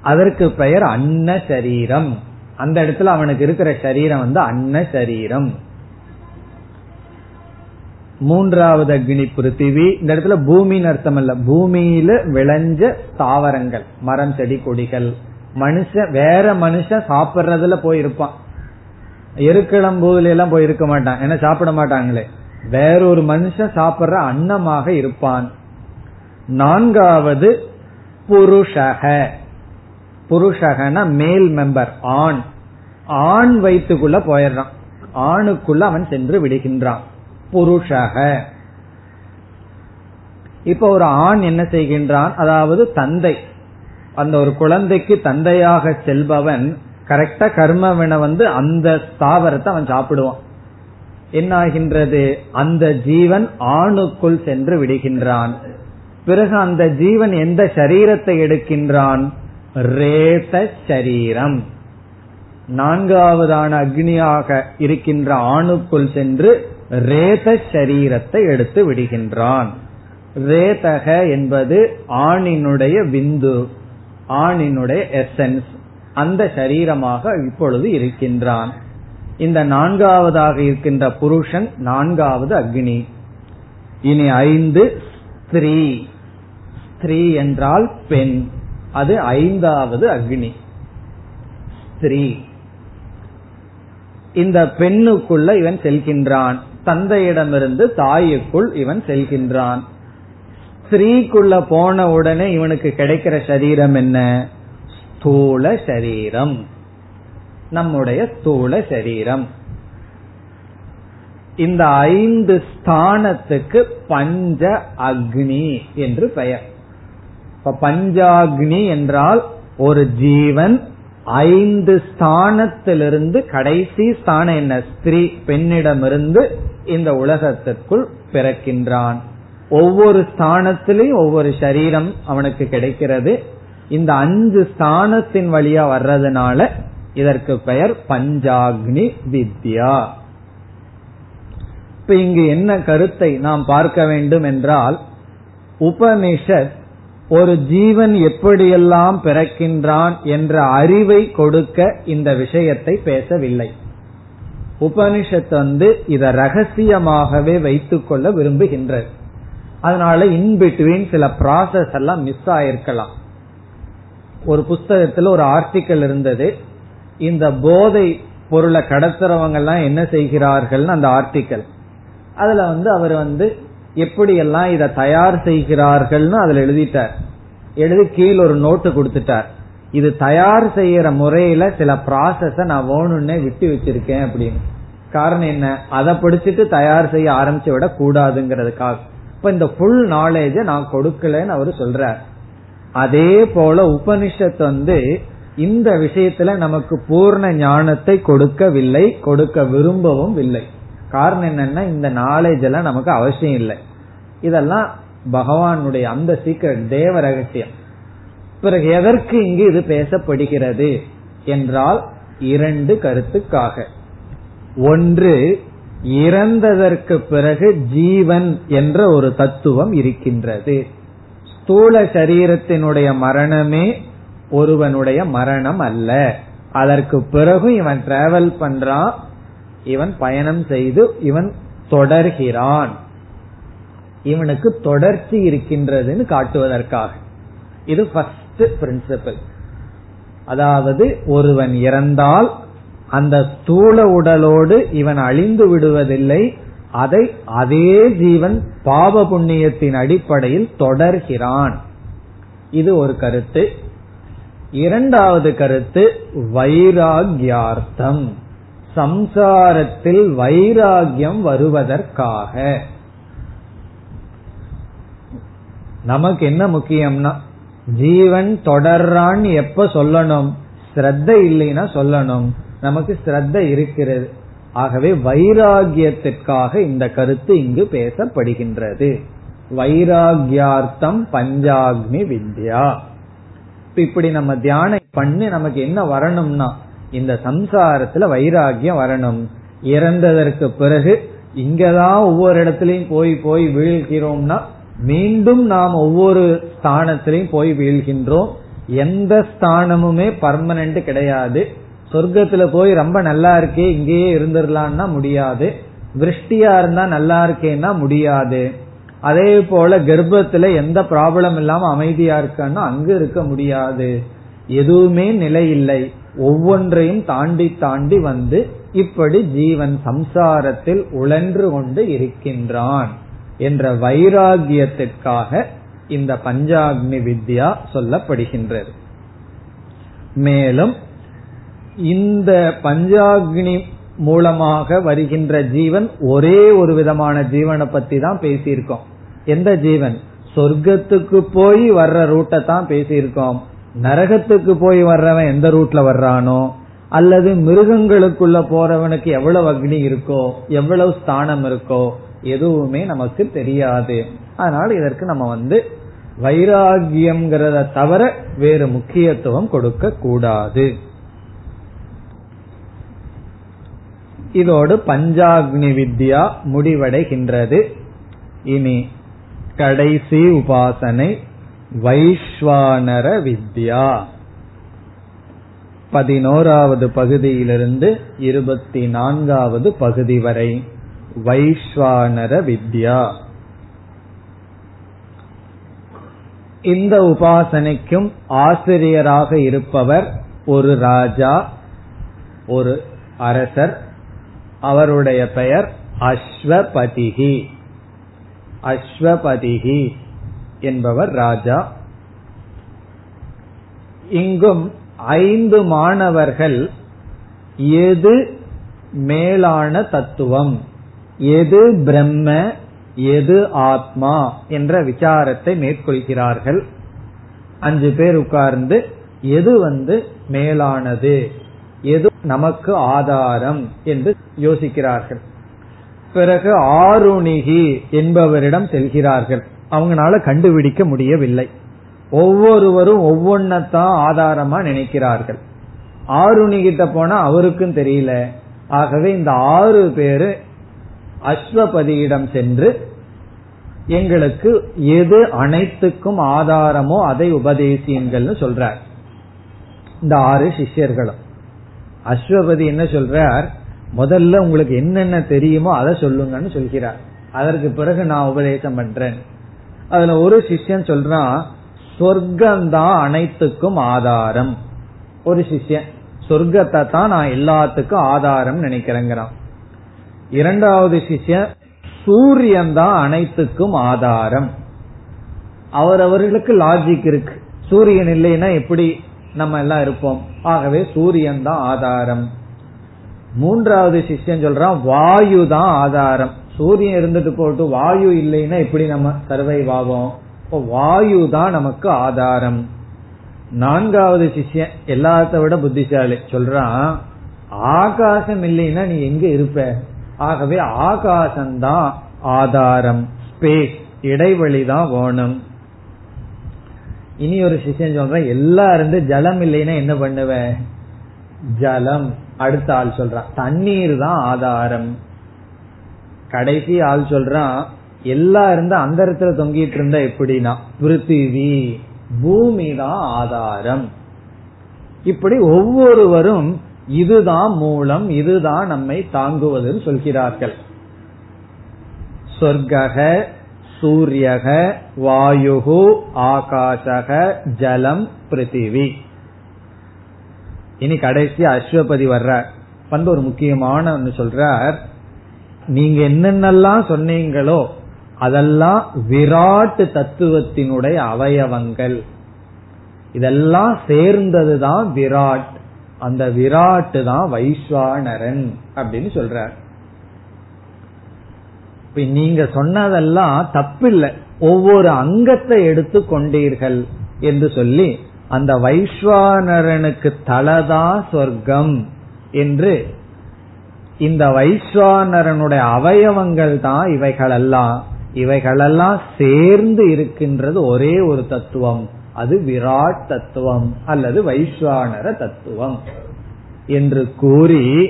அதற்கு பெயர் அன்ன சரீரம். அந்த இடத்துல அவனுக்கு இருக்கிற சரீரம் வந்து அன்ன சரீரம். மூன்றாவது அக்னி பிருத்திவி. இந்த இடத்துல பூமின்னு அர்த்தம் இல்ல பூமியில விளைஞ்ச தாவரங்கள். மரம் செடி கொடிகள். மனுஷன் வேற மனுஷன் சாப்பிடுறதுல போயிருப்பான். எருக்கிளம்பூதுல எல்லாம் போய் இருக்க மாட்டான். ஏன்னா சாப்பிட மாட்டாங்களே. வேறொரு மனுஷன் சாப்பிடுற அன்னமாக இருப்பான். நான்காவது புருஷக. புருஷகன மேல் மெம்பர் ஆண். ஆண் வயிற்றுக்குள்ள போயிடுறான். ஆணுக்குள்ள அவன் சென்று விடுகின்றான். புருஷக. இப்ப ஒரு ஆண் என்ன செய்கின்றான்? அதாவது தந்தை. அந்த ஒரு குழந்தைக்கு தந்தையாக செல்பவன் கரெக்டா கர்மவினை வந்து அந்த ஸ்தாவரத்தை அவன் சாப்பிடுவான். என்னாகின்றது? அந்த ஜீவன் ஆணுக்குள் சென்று விடுகின்றான். பிறகு அந்த ஜீவன் எந்த சரீரத்தை எடுக்கின்றான்? ரேத சரீரம். நான்காவதான அக்னியாக இருக்கின்ற ஆணுக்குள் சென்று ரேத சரீரத்தை எடுத்து விடுகின்றான். ரேதக என்பது ஆணினுடைய விந்து ஆணினுடைய எசன்ஸ் அந்த சரீரமாக இப்பொழுது இருக்கின்றான். இந்த நான்காவதாக இருக்கின்ற புருஷன் நான்காவது அக்னி. இனி ஐந்து ஸ்திரீ. ஸ்திரீ என்றால் பெண். அது ஐந்தாவது அக்னி. ஸ்திரீ. இந்த பெண்ணுக்குள்ள இவன் செல்கின்றான். தந்தையிடமிருந்து தாயுக்குள் இவன் செல்கின்றான். ஸ்திரீக்குள்ள போன உடனே இவனுக்கு கிடைக்கிற சரீரம் என்ன? ஸ்தூல சரீரம். நம்முடைய ஸ்தூல சரீரம். இந்த ஐந்து ஸ்தானத்துக்கு பஞ்ச அக்னி என்று பெயர். இப்ப பஞ்சாக்னி என்றால் ஒரு ஜீவன் ஐந்து ஸ்தானத்திலிருந்து கடைசி ஸ்தானம் என்ன? ஸ்திரீ பெண்ணிடமிருந்து இந்த உலகத்திற்குள் பிறக்கின்றான். ஒவ்வொரு ஸ்தானத்திலையும் ஒவ்வொரு சரீரம் அவனுக்கு கிடைக்கிறது. இந்த அஞ்சு ஸ்தானத்தின் வழியா வர்றதுனால இதற்கு பெயர் பஞ்சாக்னி வித்யா. இப்ப இங்கு என்ன கருத்தை நாம் பார்க்க வேண்டும் என்றால் உபனிஷத் ஒரு ஜீவன் எப்படியெல்லாம் பிறக்கின்றான் என்ற அறிவை கொடுக்க இந்த விஷயத்தை பேசவில்லை. உபனிஷத் வந்து இத ரகசியமாகவே வைத்துக் கொள்ள விரும்புகின்றது. அதனால இன்பிட்வீன் சில ப்ராசஸ் எல்லாம் மிஸ் ஆயிருக்கலாம். ஒரு புஸ்தகத்துல ஒரு ஆர்டிக்கல் இருந்தது. இந்த போதை பொருளை கடத்துறவங்க எல்லாம் என்ன செய்கிறார்கள் அந்த ஆர்டிக்கல் அதுல வந்து அவர் வந்து எப்படியெல்லாம் இதை தயார் செய்கிறார்கள்னு அதுல எழுதிட்டார். எழுதி கீழ் ஒரு நோட்டு கொடுத்துட்டார். இது தயார் செய்யற முறையில சில ப்ராசஸ நான் வேணும்னே விட்டு வச்சிருக்கேன் அப்படின்னு. காரணம் என்ன? அதை படிச்சுட்டு தயார் செய்ய ஆரம்பிச்சு விட கூடாதுங்கிறதுக்காக. இப்ப இந்த ஃபுல் நாலேஜ நான் கொடுக்கலன்னு அவரு சொல்றார். அதே போல உபனிஷத் வந்து இந்த விஷயத்துல நமக்கு பூர்ண ஞானத்தை கொடுக்கவில்லை கொடுக்க விரும்பவும் இல்லை. காரணம் என்னன்னா இந்த நாலேஜ் எல்லாம் நமக்கு அவசியம் இல்லை. இதெல்லாம் பகவானுடைய அந்த சீக்கிரம் தேவ ரகசியம். பிறகு எதற்கு இங்கு இது பேசப்படுகிறது என்றால் இரண்டு கருத்துக்காக. ஒன்று இறந்ததற்கு பிறகு ஜீவன் என்ற ஒரு தத்துவம் இருக்கின்றது. ஸ்தூல சரீரத்தினுடைய மரணமே ஒருவனுடைய மரணம் அல்ல. அதற்கு பிறகு இவன் டிராவல் பண்றான் இவன் பயணம் செய்து இவன் தொடர்கிறான். இவனுக்கு தொடர்ச்சி இருக்கின்றதுன்னு காட்டுவதற்காக. இது ஃபர்ஸ்ட் பிரின்சிபல் அதாவது ஒருவன் இறந்தால் அந்த ஸ்தூல உடலோடு இவன் அழிந்து விடுவதில்லை அதை அதே ஜீவன் பாவ புண்ணியத்தின் அடிப்படையில் தொடர்கிறான். இது ஒரு கருத்து. இரண்டாவது கருத்து வைராகியார்த்தம். சம்சாரத்தில் வைராகியம் வருவதற்காக. நமக்கு என்ன முக்கியம்னா ஜீவன் தொடர்றான்னு எப்ப சொல்லணும்? ஸ்ரத்த இல்லைன்னா சொல்லணும். நமக்கு ஸ்ரத்த இருக்கிறது. ஆகவே வைராகியத்திற்காக இந்த கருத்து இங்கு பேசப்படுகின்றது. வைராகியார்த்தம் பஞ்சாக்னி வித்யா. இப்படி நம்ம தியானம் பண்ணி நமக்கு என்ன வரணும்னா இந்த சம்சாரத்துல வைராகியம் வரணும். இறந்ததற்கு பிறகு இங்கதான் ஒவ்வொரு இடத்துலயும் போய் போய் வீழ்கிறோம்னா மீண்டும் நாம் ஒவ்வொரு ஸ்தானத்திலையும் போய் வீழ்கின்றோம். எந்த ஸ்தானமுமே பர்மனன்ட் கிடையாது. சொர்க்கத்துல போய் ரொம்ப நல்லா இருக்கே இங்கேயே இருந்துடலான்னா முடியாது. விருஷ்டியா இருந்தா நல்லா இருக்கேன்னா முடியாது. அதே போல கர்ப்பத்துல எந்த ப்ராப்ளம் இல்லாம அமைதியா இருக்கன்னா அங்க இருக்க முடியாது. எதுவுமே நிலை இல்லை. ஒவ்வொன்றையும் தாண்டி தாண்டி வந்து இப்படி ஜீவன் சம்சாரத்தில் உழன்று கொண்டு இருக்கின்றான். என்ற வைராகியத்திற்காக இந்த பஞ்சாக்னி வித்யா சொல்லப்படுகின்றது. மேலும் இந்த பஞ்சாக்னி மூலமாக வருகின்ற ஜீவன் ஒரே ஒரு விதமான ஜீவனை பத்தி தான் பேசியிருக்கோம். எந்த ஜீவன்? சொர்க்கத்துக்கு போய் வர்ற ரூட்டை தான் பேசியிருக்கோம். நரகத்துக்கு போய் வர்றவன் எந்த ரூட்ல வர்றானோ அல்லது மிருகங்களுக்குள்ள போறவனுக்கு எவ்வளவு அக்னி இருக்கோ எவ்வளவு ஸ்தானம் இருக்கோ எதுவுமே நமக்கு தெரியாது. அதனால இதற்கு நம்ம வந்து வைராகியம்ங்கிறத தவிர வேறு முக்கியத்துவம் கொடுக்க கூடாது இதோடு பஞ்சாக்னி வித்யா முடிவடைகின்றது. இனி கடைசி உபாசனை வைஸ்வானர வித்யா. பதினோராவது பகுதியிலிருந்து இருபத்தி நான்காவது பகுதி வரை. வைஸ்வானர வித்யா. இந்த உபாசனைக்கும் ஆசிரியராக இருப்பவர் ஒரு ராஜா ஒரு அரசர் அவருடைய பெயர் அஸ்வபதிகி அஸ்வபதிகி என்பவர் ராஜா. இங்கும் ஐந்து மாணவர்கள் எது மேலான தத்துவம்? எது பிரம்ம எது ஆத்மா என்ற விசாரத்தை மேற்கொள்கிறார்கள். அஞ்சு பேர் உட்கார்ந்து எது வந்து மேலானது எது நமக்கு ஆதாரம் என்று யோசிக்கிறார்கள். பிறகு ஆருணிகி என்பவரிடம் செல்கிறார்கள். அவங்களால கண்டுபிடிக்க முடியவில்லை. ஒவ்வொருவரும் ஒவ்வொன்னதான் ஆதாரமா நினைக்கிறார்கள். ஆருணி கிட்ட போனா அவருக்கும் தெரியல. ஆகவே இந்த ஆறு பேரு அஸ்வபதியிடம் சென்று எங்களுக்கு எது அனைத்துக்கும் ஆதாரமோ அதை உபதேசியுங்கள்னு சொல்றார். இந்த ஆறு சிஷ்யர்களும். அஸ்வபதி என்ன சொல்றார்? முதல்ல உங்களுக்கு என்னென்ன தெரியுமோ அதை சொல்லுங்கன்னு சொல்கிறார். அதற்கு பிறகு நான் உபதேசம் பண்றேன். அதுல ஒரு சிஷ்யன் சொல்றான் சொர்க்கம்தான் அனைத்துக்கும் ஆதாரம். ஒரு சிஷ்யன் சொர்க்கத்தை தான் நான் எல்லாத்துக்கும் ஆதாரம் நினைக்கிறேங்கிறான். இரண்டாவது சிஷ்யன் சூரியன் தான் அனைத்துக்கும் ஆதாரம். அவரவர்களுக்கு லாஜிக் இருக்கு. சூரியன் இல்லைன்னா எப்படி நம்ம எல்லாம் இருப்போம்? ஆகவே சூரியன் தான் ஆதாரம். மூன்றாவது சிஷ்யன் சொல்றான் வாயு தான் ஆதாரம். சூரியன் இருந்துட்டு போட்டு வாயு இல்லைன்னா எப்படி நம்ம சர்வைவ் ஆகும் இப்போ வாயு தான் நமக்கு ஆதாரம். நான்காவது சிஷ்யன் எல்லாத்த விட புத்திசாலி. சொல்றான் ஆகாசம் இல்லைன்னா நீ எங்க இருப்ப? ஆகவே ஆகாசம்தான் ஆதாரம். ஸ்பேஸ் இடைவெளி தான் வேணும். இனி ஒரு சிஷ்யன் சொல்றேன் எல்லாம் இருந்து ஜலம் இல்லைன்னா என்ன பண்ணுவேன் ஜலம். அடுத்த ஆள் சொல்றான் தண்ணீர் தான் ஆதாரம். கடைசி ஆள் சொல்றான் எல்லா இருந்த அந்த இடத்துல தொங்கிட்டு இருந்தா எப்படின்னா பிருத்திவி பூமி தான் ஆதாரம். இப்படி ஒவ்வொருவரும் இதுதான் மூலம் இதுதான் நம்மை தாங்குவதுன்னு சொல்கிறார்கள். சொர்க்கக சூரியக வாயுகு ஆகாசக ஜலம் பிருத்திவி. இனி கடைசி அஸ்வபதி வர்ற வந்து ஒரு முக்கியமான ஒன்னு சொல்றார். நீங்க என்னென்னலாம் சொன்னீங்களோ அதெல்லாம் விராட்டு தத்துவத்தினுடைய அவயவங்கள். இதெல்லாம் சேர்ந்ததுதான் விராட். அந்த விராட்டு தான் வைஸ்வானரன் அப்படின்னு சொல்றார். இப்ப நீங்க சொன்னதெல்லாம் தப்பில்லை. ஒவ்வொரு அங்கத்தை எடுத்து கொண்டீர்கள் என்று சொல்லி அந்த வைஸ்வானரனுக்கு தலதா சொர்க்கம் என்று இந்த வைஸ்வானரனுடைய அவயவங்கள் தான் இவைகளெல்லாம். இவைகளெல்லாம் சேர்ந்து இருக்கின்றது ஒரே ஒரு தத்துவம். அது விராட் தத்துவம் அல்லது வைஸ்வானர தத்துவம். என்று கூறி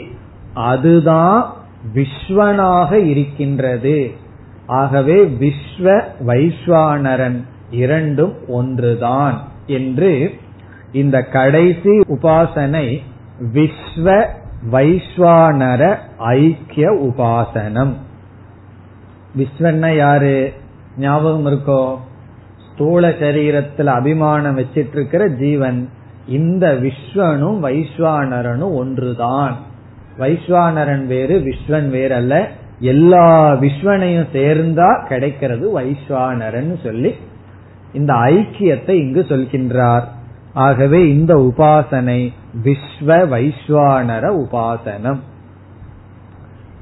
அதுதான் விஸ்வனாக இருக்கின்றது. ஆகவே விஸ்வ வைஸ்வானரன் இரண்டும் ஒன்றுதான் என்று இந்த கடைசி உபாசனை விஸ்வ வைஸ்வானர ஐக்கிய உபாசனம். விஸ்வன்னா யாரு? ஞாபகம் இருக்கோ? ஸ்தூல சரீரத்துல அபிமானம் வச்சிட்டு இருக்கிற ஜீவன் இந்த விஸ்வனும் வைஸ்வானரனும் ஒன்றுதான். வைஸ்வானரன் வேறு விஸ்வன் வேறு அல்ல எல்லா விஸ்வனையும் சேர்ந்தா கிடைக்கிறது வைஸ்வானரன் சொல்லி இந்த ஐக்கியத்தை இங்கு சொல்கின்றார். ஆகவே இந்த உபாசனை விஸ்வ வைஸ்வானர உபாசனம்.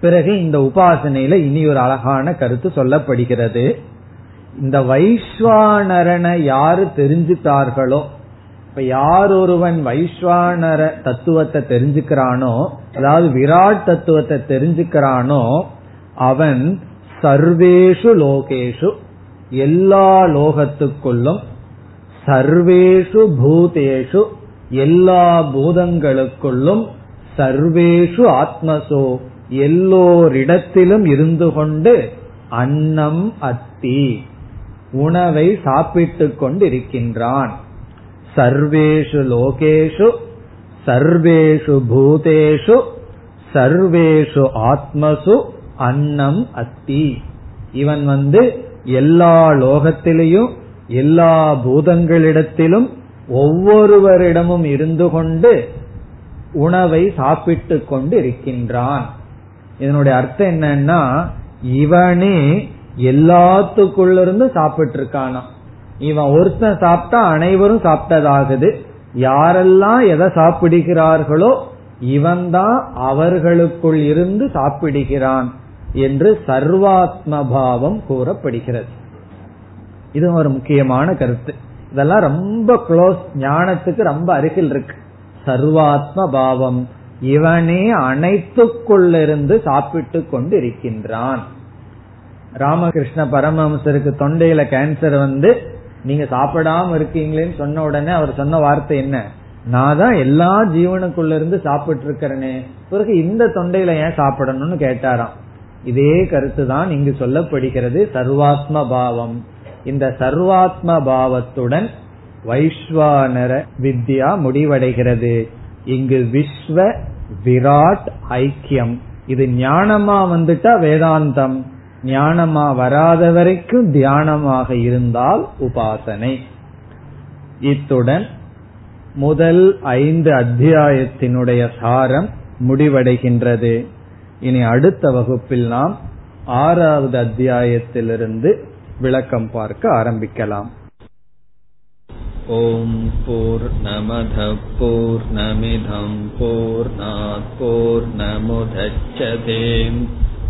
பிறகு இந்த உபாசனையில இனி ஒரு அழகான கருத்து சொல்லப்படுகிறது. இந்த வைஸ்வானரனை யாரு தெரிஞ்சுட்டார்களோ இப்ப யார் ஒருவன் வைஸ்வானர தத்துவத்தை தெரிஞ்சுக்கிறானோ அதாவது விராட் தத்துவத்தை தெரிஞ்சுக்கிறானோ அவன் சர்வேஷு லோகேஷு எல்லா லோகத்துக்குள்ளும் சர்வேஷு பூதேஷு எல்லா பூதங்களுக்குள்ளும் சர்வேஷு ஆத்மசோ எல்லோரிடத்திலும் இருந்து கொண்டு அன்னம் அத்தி. உணவை சாப்பிட்டுக் கொண்டிருக்கின்றான். சர்வேஷு லோகேஷு சர்வேஷு பூதேஷு சர்வேஷு ஆத்மசு அன்னம் அத்தி இவன் வந்து எல்லா லோகத்திலையும் எல்லா பூதங்களிடத்திலும் ஒவ்வொருவரிடமும் இருந்து கொண்டு உணவை சாப்பிட்டு கொண்டு இருக்கின்றான் இதனுடைய அர்த்தம் என்னன்னா இவனே எல்லாத்துக்குள்ள இருந்து சாப்பிட்டு இருக்கானா இவன் ஒருத்தன் சாப்பிட்டா அனைவரும் சாப்பிட்டதாகுது. யாரெல்லாம் எதை சாப்பிடுகிறார்களோ இவன்தான் அவர்களுக்குள் இருந்து சாப்பிடுகிறான் என்று சர்வாத்ம பாவம் கூறப்படுகிறது. இது ஒரு முக்கியமான கருத்து. இதெல்லாம் ரொம்ப க்ளோஸ் ஞானத்துக்கு ரொம்ப அருகில் இருக்கு. சர்வாத்ம பாவம் இவனே அனைத்துக்குள்ளிருந்து சாப்பிட்டு கொண்டு இருக்கின்றான் ராமகிருஷ்ண பரமஹம்சருக்கு தொண்டையில கேன்சர் வந்து நீங்க சாப்பிடாம இருக்கீங்களேன்னு சொன்ன உடனே அவர் சொன்ன வார்த்தை என்ன? நான் தான் எல்லா ஜீவனுக்குள்ள இருந்து சாப்பிட்டு இருக்கிறேனே பிறகு இந்த தொண்டையில ஏன் சாப்பிடணும்னு கேட்டாராம். இதே கருத்து தான் இங்கு சொல்லப்படுகிறது சர்வாத்ம பாவம். இந்த சர்வாத்ம பாவத்துடன் வைஸ்வானர வித்யா முடிவடைகிறது. இங்கு விஸ்வ விராட் ஐக்கியம். இது ஞானமா வந்துட்டா வேதாந்தம். ஞானமா வராத வரைக்கும் தியானமாக இருந்தால் உபாசனை இத்துடன் முதல் ஐந்து அத்தியாயத்தினுடைய சாரம் முடிவடைகின்றது இனி அடுத்த வகுப்பில் நாம் ஆறாவது அத்தியாயத்திலிருந்து விளக்கம் பார்க்க ஆரம்பிக்கலாம் ॐ पूर्णमधः पूर्णमिधं पूर्णात् पूर्णमुदच्छते